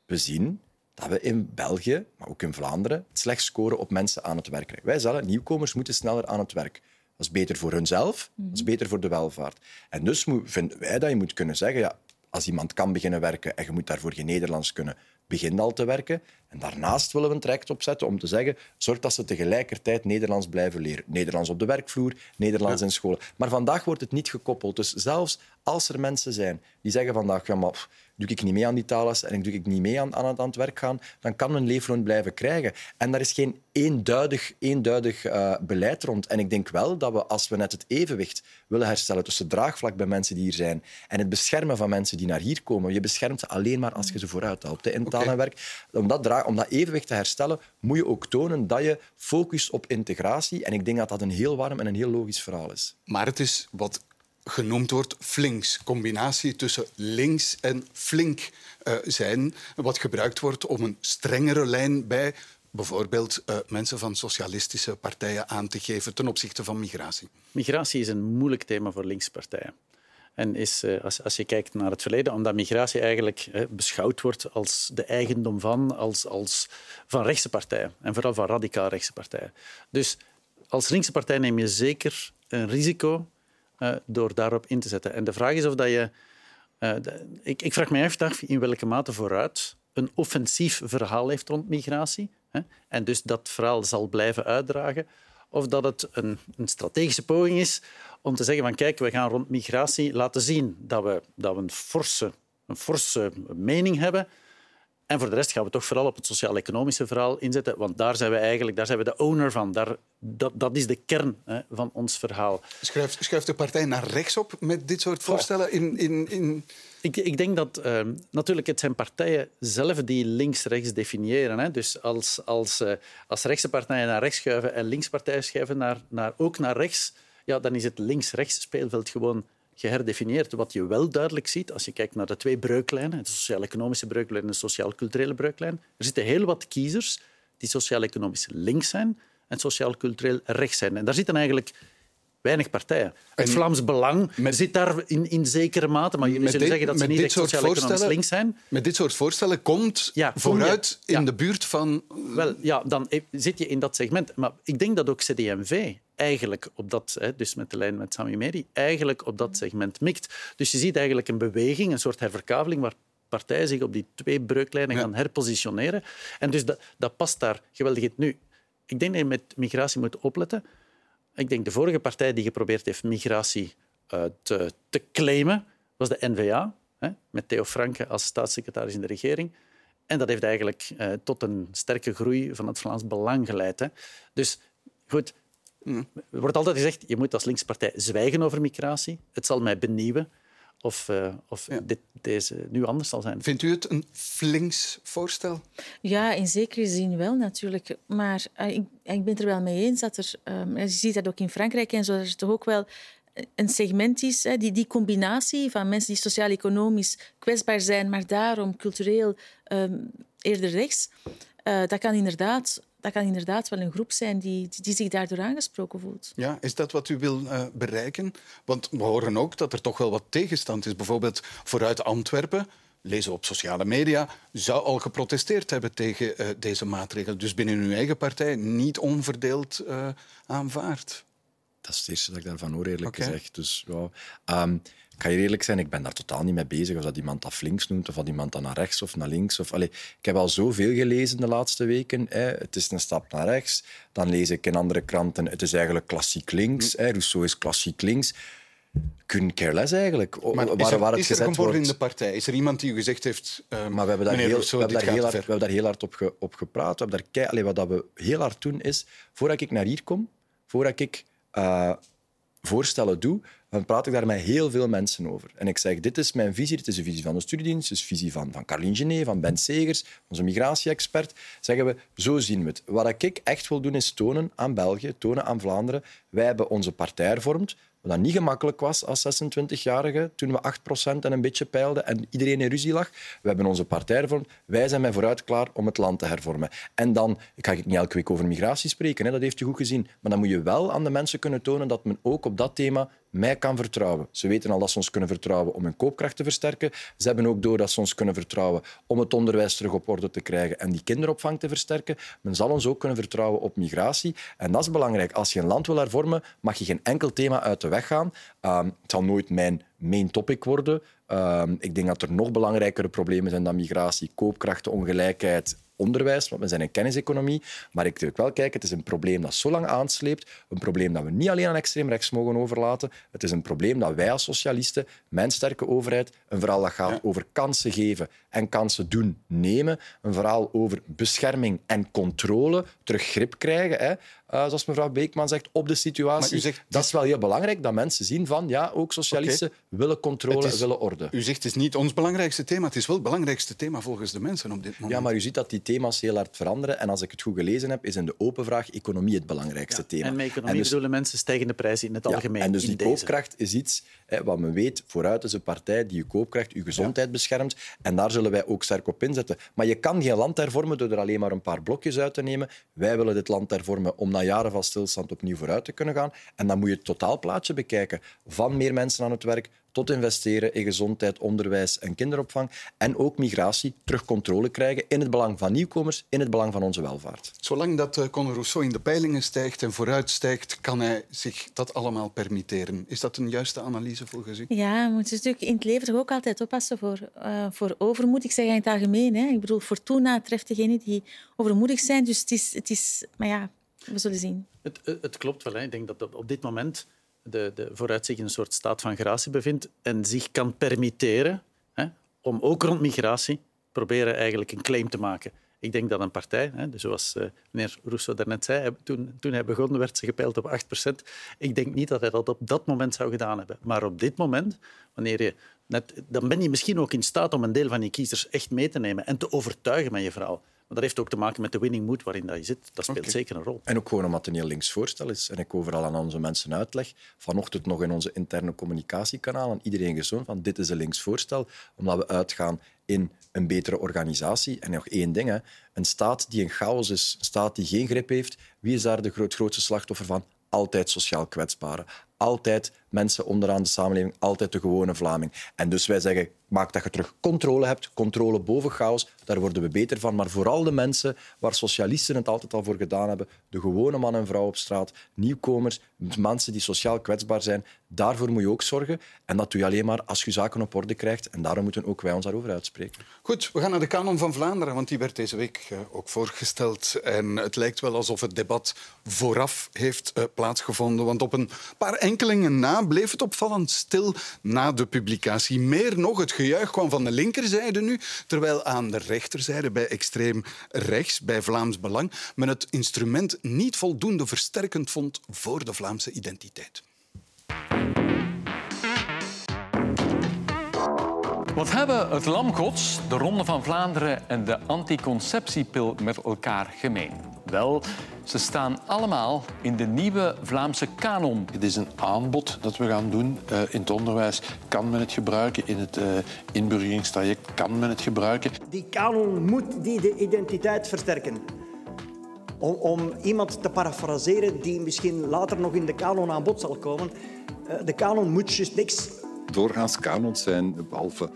we zien dat we in België, maar ook in Vlaanderen, slecht scoren op mensen aan het werk. Wij zelf, nieuwkomers, moeten sneller aan het werk. Dat is beter voor hunzelf, dat is beter voor de welvaart. En dus vinden wij dat je moet kunnen zeggen, ja, als iemand kan beginnen werken en je moet daarvoor geen Nederlands kunnen, begin al te werken. En daarnaast willen we een traject opzetten om te zeggen, zorg dat ze tegelijkertijd Nederlands blijven leren. Nederlands op de werkvloer, Nederlands in school. Maar vandaag wordt het niet gekoppeld. Dus zelfs als er mensen zijn die zeggen vandaag, ja, maar doe ik niet mee aan die taalles en doe ik niet mee aan, aan, het, aan het werk gaan, dan kan men leefloon blijven krijgen. En daar is geen eenduidig, eenduidig uh, beleid rond. En ik denk wel dat we, als we net het evenwicht willen herstellen tussen draagvlak bij mensen die hier zijn en het beschermen van mensen die naar hier komen, je beschermt ze alleen maar als je ze vooruit helpt in taal en werk. Om dat, om dat evenwicht te herstellen, moet je ook tonen dat je focust op integratie. En ik denk dat dat een heel warm en een heel logisch verhaal is. Maar het is wat genoemd wordt flinks. Combinatie tussen links en flink uh, zijn. Wat gebruikt wordt om een strengere lijn bij bijvoorbeeld uh, mensen van socialistische partijen aan te geven ten opzichte van migratie. Migratie is een moeilijk thema voor linkse partijen. En is, uh, als, als, je kijkt naar het verleden, omdat migratie eigenlijk beschouwd wordt als de eigendom van, als, als van rechtse partijen. En vooral van radicaal rechtse partijen. Dus als linkse partij neem je zeker een risico uh, door daarop in te zetten. En de vraag is of dat je... De, ik, ik, vraag me af in welke mate vooruit een offensief verhaal heeft rond migratie. Hè, en dus dat verhaal zal blijven uitdragen. Of dat het een, een, strategische poging is om te zeggen van kijk, we gaan rond migratie laten zien dat we, dat we een, forse, een forse mening hebben en voor de rest gaan we toch vooral op het sociaal-economische verhaal inzetten, want daar zijn we eigenlijk daar zijn we de owner van. Daar, dat, dat is de kern hè, van ons verhaal. Schuift, schuift de partij naar rechts op met dit soort voorstellen? In, in, in... Ik, ik denk dat uh, natuurlijk het zijn partijen zelf die links-rechts definiëren. Hè. Dus als, als, uh, als rechtse partijen naar rechts schuiven en linkspartijen schuiven naar, naar, ook naar rechts, ja, dan is het links-rechts speelveld gewoon geherdefinieerd. Wat je wel duidelijk ziet, als je kijkt naar de twee breuklijnen, de sociaal-economische breuklijn en de sociaal-culturele breuklijn, er zitten heel wat kiezers die sociaal-economisch links zijn en sociaal-cultureel rechts zijn. En daar zitten eigenlijk weinig partijen. Het Vlaams Belang met, zit daar in, in zekere mate, maar jullie zullen zeggen dat ze niet echt sociaal-economisch links zijn. Met dit soort voorstellen komt ja, vooruit in de buurt van... Wel, ja, dan zit je in dat segment. Maar ik denk dat ook CD&V eigenlijk op dat, dus met de lijn met Sami Meri, eigenlijk op dat segment mikt. Dus je ziet eigenlijk een beweging, een soort herverkaveling waar partijen zich op die twee breuklijnen gaan herpositioneren. En dus dat, dat past daar geweldig in. Nu, ik denk dat je met migratie moet opletten. Ik denk de vorige partij die geprobeerd heeft migratie uh, te, te, claimen, was de N-VA, hè, met Theo Franke als staatssecretaris in de regering. En dat heeft eigenlijk uh, tot een sterke groei van het Vlaams Belang geleid. Hè. Dus goed, er wordt altijd gezegd, je moet als linkspartij zwijgen over migratie. Het zal mij benieuwen of, uh, of dit, deze nu anders zal zijn. Vindt u het een flinks voorstel? Ja, in zekere zin wel natuurlijk. Maar uh, ik, ik, ben er wel mee eens dat er... Um, je ziet dat ook in Frankrijk en zo, dat er toch ook wel een segment is, hè, die, die combinatie van mensen die sociaal-economisch kwetsbaar zijn, maar daarom cultureel um, eerder rechts, uh, dat kan inderdaad dat kan inderdaad wel een groep zijn die, die zich daardoor aangesproken voelt. Ja, is dat wat u wil uh, bereiken? Want we horen ook dat er toch wel wat tegenstand is. Bijvoorbeeld vooruit Antwerpen, lezen op sociale media, zou al geprotesteerd hebben tegen uh, deze maatregelen. Dus binnen uw eigen partij niet onverdeeld uh, aanvaard. Dat is het eerste dat ik daarvan hoor, eerlijk okay. gezegd. Dus, ja, um, ik ga hier eerlijk zijn, ik ben daar totaal niet mee bezig. Of dat iemand dat links noemt, of dat iemand dat naar rechts of naar links. Of, allez, ik heb al zoveel gelezen de laatste weken. Hè. Het is een stap naar rechts. Dan lees ik in andere kranten, het is eigenlijk klassiek links. Hè. Rousseau is klassiek links. Care less eigenlijk. Maar waar, is er, waar het is gezet wordt. in de partij? Is er iemand die u gezegd heeft... Uh, maar we hebben daar, heel, Rousseau, we hebben daar heel, hard, we hebben daar heel hard op, ge, op gepraat. We hebben daar kei, wat dat we heel hard doen is, voordat ik naar hier kom, voordat ik uh, voorstellen doe, dan praat ik daar met heel veel mensen over. En ik zeg, dit is mijn visie, dit is de visie van de studiedienst, dit is de visie van, van Carlien Genet, van Ben Segers, onze migratie-expert. Zeggen we, zo zien we het. Wat ik echt wil doen, is tonen aan België, tonen aan Vlaanderen. Wij hebben onze partij hervormd. Dat niet gemakkelijk was als 26-jarige, toen we 8% en een beetje peilden en iedereen in ruzie lag. We hebben onze partij hervormd. Wij zijn mij vooruit klaar om het land te hervormen. En dan, ik ga niet elke week over migratie spreken, hè, dat heeft u goed gezien. Maar dan moet je wel aan de mensen kunnen tonen dat men ook op dat thema mij kan vertrouwen. Ze weten al dat ze ons kunnen vertrouwen om hun koopkracht te versterken. Ze hebben ook door dat ze ons kunnen vertrouwen om het onderwijs terug op orde te krijgen en die kinderopvang te versterken. Men zal ons ook kunnen vertrouwen op migratie. En dat is belangrijk. Als je een land wil hervormen, mag je geen enkel thema uit de weg gaan. Uh, het zal nooit mijn main topic worden. Uh, ik denk dat er nog belangrijkere problemen zijn dan migratie, koopkracht, ongelijkheid, onderwijs, want we zijn een kenniseconomie. Maar ik wil wel kijken, het is een probleem dat zo lang aansleept. Een probleem dat we niet alleen aan extreem rechts mogen overlaten. Het is een probleem dat wij als socialisten, mijn sterke overheid, een verhaal dat gaat over kansen geven en kansen doen nemen. Een verhaal over bescherming en controle, terug grip krijgen. Hè. Uh, zoals mevrouw Beekman zegt, op de situatie. Zegt, dat is wel heel belangrijk, dat mensen zien van, ja, ook socialisten okay. willen controle, is, willen orde. U zegt, het is niet ons belangrijkste thema, het is wel het belangrijkste thema volgens de mensen op dit moment. Ja, maar u ziet dat die thema's heel hard veranderen. En als ik het goed gelezen heb, is in de open vraag economie het belangrijkste ja. thema. En met economie en dus, bedoelen mensen stijgende prijzen in het ja, algemeen. En dus die deze. koopkracht is iets hè, wat men weet, vooruit is een partij die je koopkracht, je gezondheid beschermt. En daar zullen wij ook sterk op inzetten. Maar je kan geen land hervormen door er alleen maar een paar blokjes uit te nemen. Wij willen dit land hervormen om na jaren van stilstand opnieuw vooruit te kunnen gaan. En dan moet je het totaalplaatje bekijken. Van meer mensen aan het werk tot investeren in gezondheid, onderwijs en kinderopvang. En ook migratie, terug controle krijgen in het belang van nieuwkomers, in het belang van onze welvaart. Zolang dat uh, Conor Rousseau in de peilingen stijgt en vooruitstijgt, kan hij zich dat allemaal permitteren. Is dat een juiste analyse volgens u? Ja, we moeten natuurlijk in het leven toch ook altijd oppassen voor, uh, voor overmoed. Ik zeg in het algemeen. Hè. Ik bedoel, Fortuna treft degenen die overmoedig zijn. Dus het is... Het is maar ja, we zullen zien. Het, het klopt wel. Hè. Ik denk dat op dit moment de, de vooruit zich in een soort staat van gratie bevindt en zich kan permitteren hè, om ook rond migratie proberen eigenlijk een claim te maken. Ik denk dat een partij, hè, zoals uh, meneer Rousseau daarnet zei, toen, toen hij begon werd ze gepeild op 8%. Ik denk niet dat hij dat op dat moment zou gedaan hebben. Maar op dit moment, wanneer je net, dan ben je misschien ook in staat om een deel van je kiezers echt mee te nemen en te overtuigen met je verhaal. Maar dat heeft ook te maken met de winning mood waarin dat je zit. Dat speelt okay. zeker een rol. En ook gewoon omdat het een heel links voorstel is. En ik overal aan onze mensen uitleg. Vanochtend nog in onze interne communicatiekanalen. Iedereen gezoond van dit is een links voorstel. Omdat we uitgaan in een betere organisatie. En nog één ding. Hè. Een staat die een chaos is, een staat die geen grip heeft. Wie is daar de groot, grootste slachtoffer van? Altijd sociaal kwetsbaren. Altijd mensen onderaan de samenleving, altijd de gewone Vlaming. En dus wij zeggen, maak dat je terug controle hebt, controle boven chaos, daar worden we beter van. Maar vooral de mensen waar socialisten het altijd al voor gedaan hebben, de gewone man en vrouw op straat, nieuwkomers, mensen die sociaal kwetsbaar zijn, daarvoor moet je ook zorgen. En dat doe je alleen maar als je zaken op orde krijgt. En daarom moeten ook wij ons daarover uitspreken. Goed, we gaan naar de Kanon van Vlaanderen, want die werd deze week ook voorgesteld. En het lijkt wel alsof het debat vooraf heeft uh, plaatsgevonden, want op een paar enkelingen na bleef het opvallend stil na de publicatie. Meer nog, het gejuich kwam van de linkerzijde nu, terwijl aan de rechterzijde, bij extreem rechts, bij Vlaams Belang, men het instrument niet voldoende versterkend vond voor de Vlaamse identiteit. Wat hebben het Lam Gods, de Ronde van Vlaanderen en de anticonceptiepil met elkaar gemeen? Wel, ze staan allemaal in de nieuwe Vlaamse kanon. Het is een aanbod dat we gaan doen uh, in het onderwijs. Kan men het gebruiken? In het uh, inburgeringstraject kan men het gebruiken. Die kanon moet die de identiteit versterken. Om, om iemand te parafraseren die misschien later nog in de kanon aan bod zal komen. Uh, de kanon moet juist niks doorgaans kanons zijn, behalve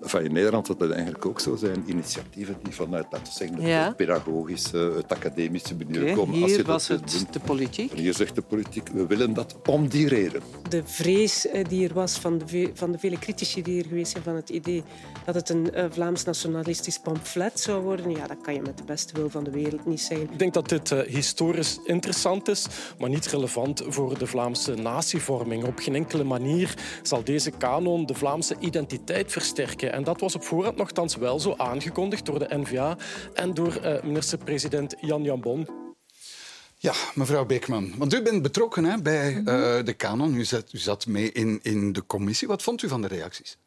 van in Nederland, dat dat eigenlijk ook zo zijn, initiatieven die vanuit, laten we zeggen, Ja. het pedagogische, het academische Oké, komen. hier Als je dat was het doen, de politiek. en hier zegt de politiek, we willen dat om die reden. De vrees eh, die er was van de, van de vele critici die er geweest zijn van het idee dat het een eh, Vlaams nationalistisch pamflet zou worden, ja, dat kan je met de beste wil van de wereld niet zeggen. Ik denk dat dit eh, historisch interessant is, maar niet relevant voor de Vlaamse natievorming. Op geen enkele manier zal deze kanon de Vlaamse identiteit versterken. En dat was op voorhand nogthans wel zo aangekondigd door de N-VA en door eh, minister-president Jan Jambon. Ja, mevrouw Beekman, want u bent betrokken hè, bij uh, de kanon. U zat, u zat mee in, in de commissie. Wat vond u van de reacties?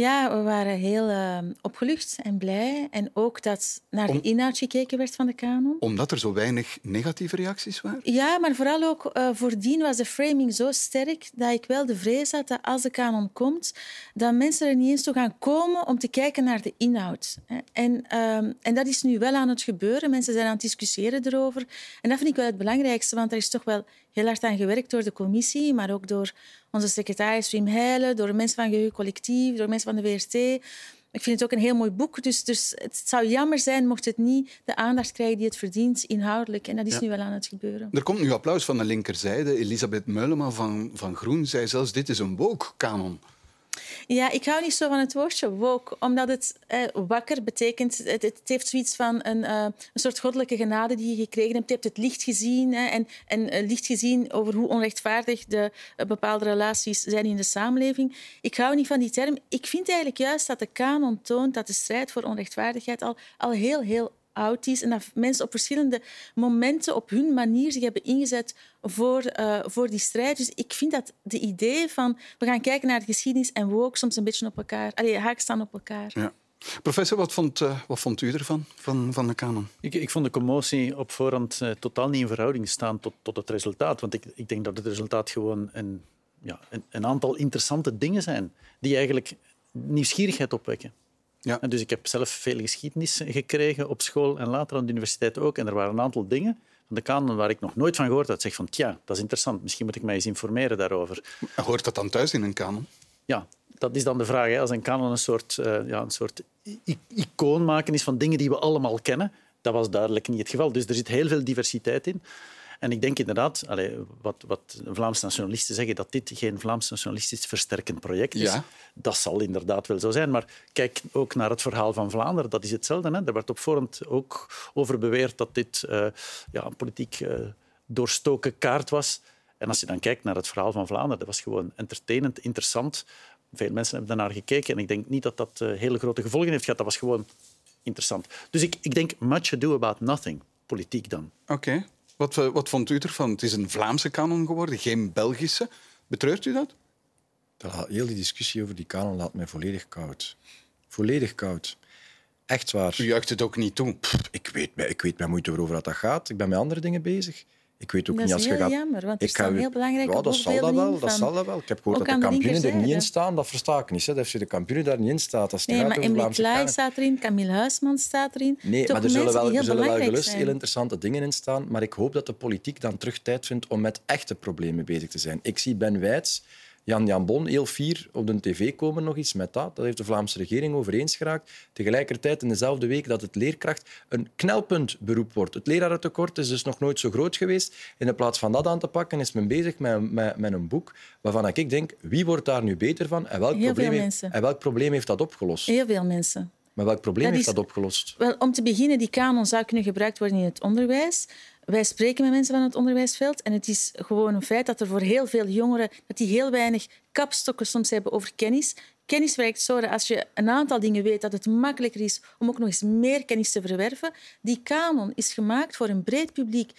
Ja, we waren heel uh, opgelucht en blij. En ook dat naar de inhoud gekeken werd van de kanon. Omdat er zo weinig negatieve reacties waren? Ja, maar vooral ook uh, voordien was de framing zo sterk dat ik wel de vrees had dat als de kanon komt, dat mensen er niet eens toe gaan komen om te kijken naar de inhoud. En, ehm, en dat is nu wel aan het gebeuren. Mensen zijn aan het discussiëren erover. En dat vind ik wel het belangrijkste, want er is toch wel heel hard aan gewerkt door de commissie, maar ook door onze secretaris Wim Heijlen, door mensen van Geheugen Collectief, door mensen van de WRT. Ik vind het ook een heel mooi boek, dus, dus het zou jammer zijn mocht het niet de aandacht krijgen die het verdient, inhoudelijk. En dat is nu wel aan het gebeuren. Er komt nu applaus van de linkerzijde. Elisabeth Meulema van, van Groen zei zelfs, dit is een woke-kanon. Ja, ik hou niet zo van het woordje woke, omdat het eh, wakker betekent. Het, heeft zoiets van een, uh, een soort goddelijke genade die je gekregen hebt. Je hebt het licht gezien hè, en, en uh, licht gezien over hoe onrechtvaardig de bepaalde relaties zijn in de samenleving. Ik hou niet van die term. Ik vind eigenlijk juist dat de kanon toont dat de strijd voor onrechtvaardigheid al, al heel, heel oud is en dat mensen op verschillende momenten op hun manier zich hebben ingezet voor, uh, voor die strijd. Dus ik vind dat de idee van we gaan kijken naar de geschiedenis en we ook soms een beetje op elkaar, allee, haak staan op elkaar. Ja. Professor, wat vond, uh, wat vond u ervan, van, van de kanon? Ik, ik vond de commotie op voorhand uh, totaal niet in verhouding staan tot, tot het resultaat. Want ik, ik denk dat het resultaat gewoon een, ja, een, een aantal interessante dingen zijn die eigenlijk nieuwsgierigheid opwekken. Ja. En dus ik heb zelf veel geschiedenis gekregen op school en later aan de universiteit ook. En er waren een aantal dingen van de kanon waar ik nog nooit van gehoord had. Zeg van, tja, dat is interessant. Misschien moet ik mij eens informeren daarover. Hoort dat dan thuis in een kanon? Ja, dat is dan de vraag. Hè. Als een kanon een soort, uh, ja, een soort icoon maken is van dingen die we allemaal kennen, dat was duidelijk niet het geval. Dus er zit heel veel diversiteit in. En ik denk inderdaad, allez, wat, wat Vlaamse nationalisten zeggen, dat dit geen Vlaams nationalistisch versterkend project is. Ja. Dat zal inderdaad wel zo zijn. Maar kijk ook naar het verhaal van Vlaanderen. Dat is hetzelfde. Hè? Er werd op voorhand ook over beweerd dat dit uh, ja, een politiek uh, doorstoken kaart was. En als je dan kijkt naar het verhaal van Vlaanderen, dat was gewoon entertainend, interessant. Veel mensen hebben daarnaar gekeken en ik denk niet dat dat uh, hele grote gevolgen heeft gehad. Dat was gewoon interessant. Dus ik, ik denk much ado about nothing, politiek dan. Oké. Okay. Wat, wat vond u ervan? Het is een Vlaamse kanon geworden, geen Belgische. Betreurt u dat? Heel die discussie over die kanon laat mij volledig koud. Volledig koud. Echt waar. U juicht het ook niet toe? Pff, ik, weet, ik weet moeite waarover dat gaat. Ik ben met andere dingen bezig. Ik weet ook dat niet als je gaat... jammer, want het is dan heel belangrijk ja, dat zal dat wel, dat zal dat wel. Ik heb gehoord dat de kampioenen er niet in staan. Dat versta ik niet. Hè. Dat je de kampioenen daar niet in staat. Als nee, maar Emily Klaai staat erin, Camille Huisman staat erin. Nee, Toch maar er zullen wel, er zullen wel gerust heel interessante dingen in staan. Maar ik hoop dat de politiek dan terug tijd vindt om met echte problemen bezig te zijn. Ik zie Ben Wijts Jan Jan Bon, heel fier op de tv komen nog iets met dat. Dat heeft de Vlaamse regering overeens geraakt. Tegelijkertijd in dezelfde week dat het leerkracht een knelpuntberoep wordt. Het lerarentekort is dus nog nooit zo groot geweest. In plaats van dat aan te pakken is men bezig met, met, met een boek waarvan ik denk, wie wordt daar nu beter van en welk, probleem heeft, en welk probleem heeft dat opgelost? Heel veel mensen. Maar welk probleem dat heeft is, dat opgelost? Wel, om te beginnen, die kanon zou kunnen gebruikt worden in het onderwijs. Wij spreken met mensen van het onderwijsveld en het is gewoon een feit dat er voor heel veel jongeren dat die heel weinig kapstokken soms hebben over kennis. Kennis werkt zo dat als je een aantal dingen weet, dat het makkelijker is om ook nog eens meer kennis te verwerven. Die kanon is gemaakt voor een breed publiek.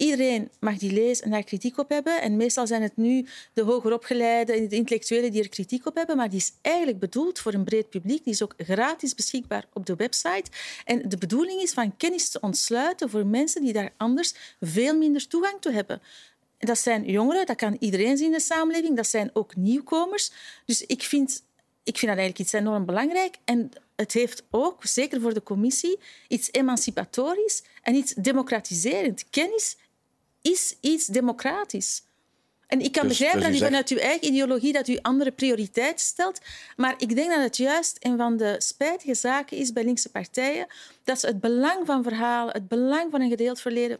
Iedereen mag die lezen en daar kritiek op hebben. En meestal zijn het nu de hogeropgeleide en de intellectuelen die er kritiek op hebben. Maar die is eigenlijk bedoeld voor een breed publiek. Die is ook gratis beschikbaar op de website. En de bedoeling is van kennis te ontsluiten voor mensen die daar anders veel minder toegang toe hebben. Dat zijn jongeren, dat kan iedereen zien in de samenleving. Dat zijn ook nieuwkomers. Dus ik vind, ik vind dat eigenlijk iets enorm belangrijk. En het heeft ook, zeker voor de commissie, iets emancipatorisch en iets democratiserend. Kennis is iets democratisch. En ik kan dus, begrijpen dus dat u vanuit uw eigen ideologie dat u andere prioriteiten stelt. Maar ik denk dat het juist een van de spijtige zaken is bij linkse partijen dat ze het belang van verhalen, het belang van een gedeeld verleden,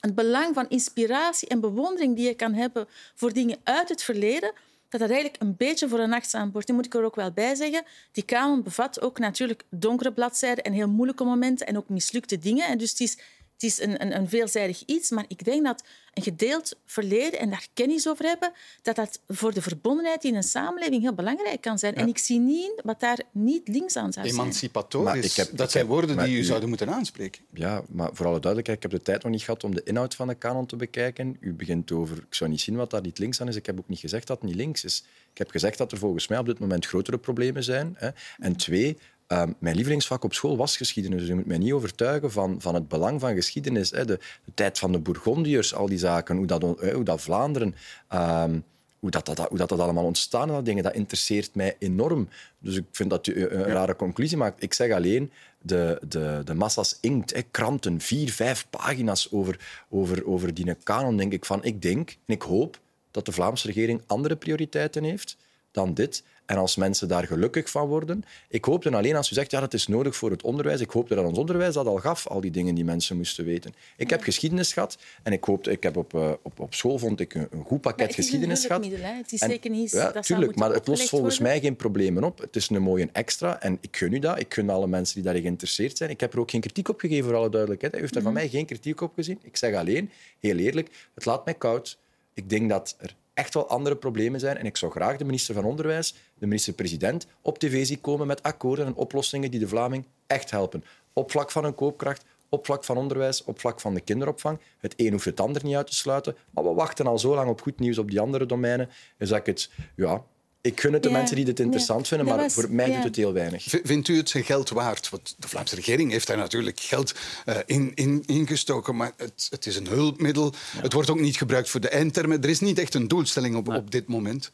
het belang van inspiratie en bewondering die je kan hebben voor dingen uit het verleden, dat dat eigenlijk een beetje voor een nachtzaam wordt. Nu moet ik er ook wel bij zeggen, die kanon bevat ook natuurlijk donkere bladzijden en heel moeilijke momenten en ook mislukte dingen. En dus het is Het is een, een, een veelzijdig iets, maar ik denk dat een gedeeld verleden en daar kennis over hebben, dat dat voor de verbondenheid in een samenleving heel belangrijk kan zijn. En ik zie niet wat daar niet links aan zou zijn. Emancipatorisch, dat zijn woorden die u zouden moeten aanspreken. Ja, maar voor alle duidelijkheid, ik heb de tijd nog niet gehad om de inhoud van de kanon te bekijken. U begint over, ik zou niet zien wat daar niet links aan is. Ik heb ook niet gezegd dat het niet links is. Ik heb gezegd dat er volgens mij op dit moment grotere problemen zijn. Hè. En twee, Ehm, mijn lievelingsvak op school was geschiedenis. Dus je moet mij niet overtuigen van, van het belang van geschiedenis. Hè. De, de, tijd van de Bourgondiërs, al die zaken, hoe dat, hoe dat Vlaanderen... Um, hoe dat, dat, hoe dat, dat allemaal ontstaan, dat dingen, dat interesseert mij enorm. Dus ik vind dat je een rare conclusie maakt. Ik zeg alleen, de, de, de massa's inkt, hè, kranten, vier, vijf pagina's over, over, over die kanon, denk ik van, ik denk en ik hoop dat de Vlaamse regering andere prioriteiten heeft dan dit. En als mensen daar gelukkig van worden. Ik hoopte alleen als u zegt, ja, dat is nodig voor het onderwijs. Ik hoopte dat ons onderwijs dat al gaf, al die dingen die mensen moesten weten. Ik heb geschiedenis gehad en ik, hoopte, ik heb op, uh, op, op school vond ik een, een goed pakket geschiedenis gehad. Het is zeker niet ja, dat tuurlijk, maar het lost volgens worden. mij geen problemen op. Het is een mooie extra en ik gun u dat. Ik gun alle mensen die daarin geïnteresseerd zijn. Ik heb er ook geen kritiek op gegeven, voor alle duidelijkheid. U heeft er van Mhm. mij geen kritiek op gezien. Ik zeg alleen, heel eerlijk, het laat mij koud. Ik denk dat er echt wel andere problemen zijn. En ik zou graag de minister van Onderwijs, de minister-president, op tv zien komen met akkoorden en oplossingen die de Vlaming echt helpen. Op vlak van hun koopkracht, op vlak van onderwijs, op vlak van de kinderopvang. Het een hoeft het ander niet uit te sluiten. Maar we wachten al zo lang op goed nieuws op die andere domeinen. Dus dat ik het... Ja, ik gun het de Ja, mensen die dit interessant ja. vinden, maar was- voor mij ja. doet het heel weinig. V- Vindt u het zijn geld waard? Want de Vlaamse regering heeft daar natuurlijk geld eh, in, in, ingestoken, maar het, het is een hulpmiddel. Het wordt ook niet gebruikt voor de eindtermen. Er is niet echt een doelstelling op, op dit moment.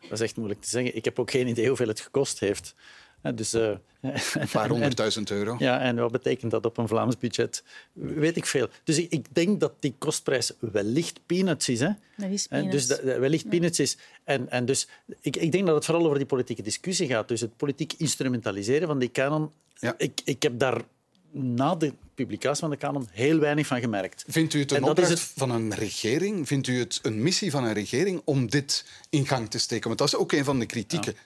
Dat is echt moeilijk te zeggen. Ik heb ook geen idee hoeveel het gekost heeft. Dus, eh, Een paar honderdduizend euro. Ja, en wat betekent dat op een Vlaams budget? Weet ik veel. Dus ik, ik denk dat die kostprijs wellicht peanuts is. Hè? Dat is Hè, peanuts. Dus dat, dat wellicht peanuts is. En, en dus, ik, ik denk dat het vooral over die politieke discussie gaat. Dus het politiek instrumentaliseren van die kanon. Ik, ik heb daar na de publicatie van de kanon heel weinig van gemerkt. Vindt u het En een opdracht van een regering? Vindt u het een missie van een regering om dit in gang te steken? Want dat is ook een van de kritieken. Ja,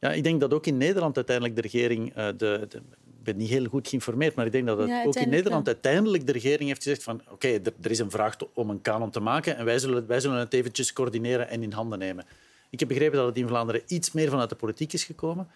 ik denk dat ook in Nederland uiteindelijk de regering... eh, de, de- ik ben niet heel goed geïnformeerd, maar ik denk dat het Ja, ook in Nederland uiteindelijk de regering heeft gezegd van oké, er, er is een vraag om een kanon te maken en wij zullen, wij zullen het eventjes coördineren en in handen nemen. Ik heb begrepen dat het in Vlaanderen iets meer vanuit de politiek is gekomen.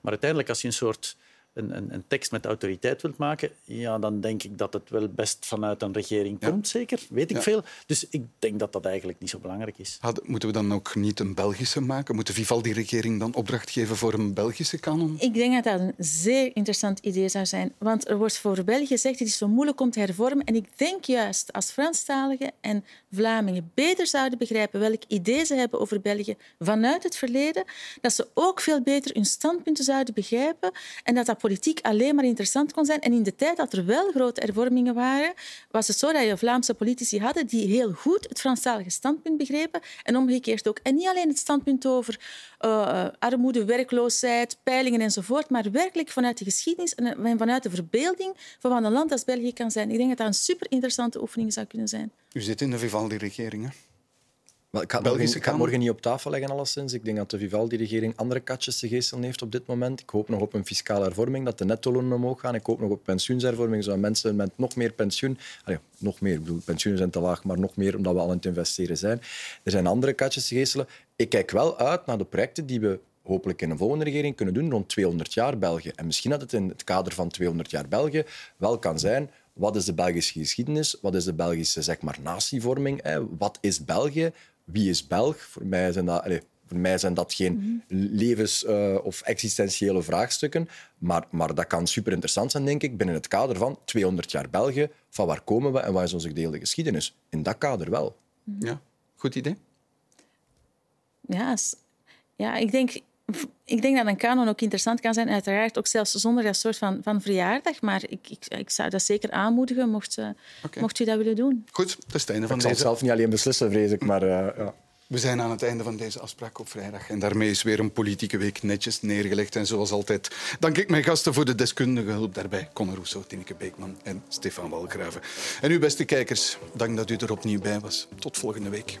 Maar uiteindelijk, als je een soort een, een, een tekst met autoriteit wilt maken, ja, dan denk ik dat het wel best vanuit een regering komt, zeker. Weet ik Ja. veel. Dus ik denk dat dat eigenlijk niet zo belangrijk is. Moeten we dan ook niet een Belgische maken? Moet de Vivaldi-regering dan opdracht geven voor een Belgische kanon? Ik denk dat dat een zeer interessant idee zou zijn. Want er wordt voor België gezegd het is zo moeilijk om te hervormen. En ik denk juist als Franstaligen en Vlamingen beter zouden begrijpen welk idee ze hebben over België vanuit het verleden, dat ze ook veel beter hun standpunten zouden begrijpen en dat dat politiek alleen maar interessant kon zijn. En in de tijd dat er wel grote hervormingen waren, was het zo dat je Vlaamse politici hadden die heel goed het Franstalige standpunt begrepen en omgekeerd ook. En niet alleen het standpunt over eh, armoede, werkloosheid, peilingen enzovoort, maar werkelijk vanuit de geschiedenis en vanuit de verbeelding van wat een land als België kan zijn. Ik denk dat dat een super interessante oefening zou kunnen zijn. U zit in de Vivaldi-regering, hè? Maar ik ga, Belgische morgen, ik ga het Kamer? morgen niet op tafel leggen, alleszins. Ik denk dat de Vivaldi-regering andere katjes te geestelen heeft op dit moment. Ik hoop nog op een fiscale hervorming, dat de nettolonen omhoog gaan. Ik hoop nog op pensioenshervorming, zodat mensen met nog meer pensioen... Allee, nog meer, ik bedoel, pensioenen zijn te laag, maar nog meer omdat we al aan het investeren zijn. Er zijn andere katjes te geestelen. Ik kijk wel uit naar de projecten die we hopelijk in een volgende regering kunnen doen rond 200 jaar België. En misschien dat het in het kader van 200 jaar België wel kan zijn wat is de Belgische geschiedenis? Wat is de Belgische zeg maar, natievorming? Hè? Wat is België? Wie is Belg? Voor mij zijn dat, allez, voor mij zijn dat geen levens- eh, of existentiële vraagstukken. Maar, maar dat kan super interessant zijn, denk ik, binnen het kader van 200 jaar België. Van waar komen we en wat is onze gedeelde geschiedenis? In dat kader wel. Ja, goed idee. Ja, s- ja ik, denk, ik denk dat een kanon ook interessant kan zijn, uiteraard ook zelfs zonder dat soort van, van verjaardag. Maar ik, ik, ik zou dat zeker aanmoedigen, mocht, eh, mocht u dat willen doen. Goed, dat is het einde van Ik zal het deze... zelf niet alleen beslissen, vrees ik, maar eh, ja. We zijn aan het einde van deze afspraak op vrijdag. En daarmee is weer een politieke week netjes neergelegd. En zoals altijd dank ik mijn gasten voor de deskundige hulp daarbij. Conor Rousseau, Tineke Beekman en Stefan Walgraven. En u, beste kijkers, dank dat u er opnieuw bij was. Tot volgende week.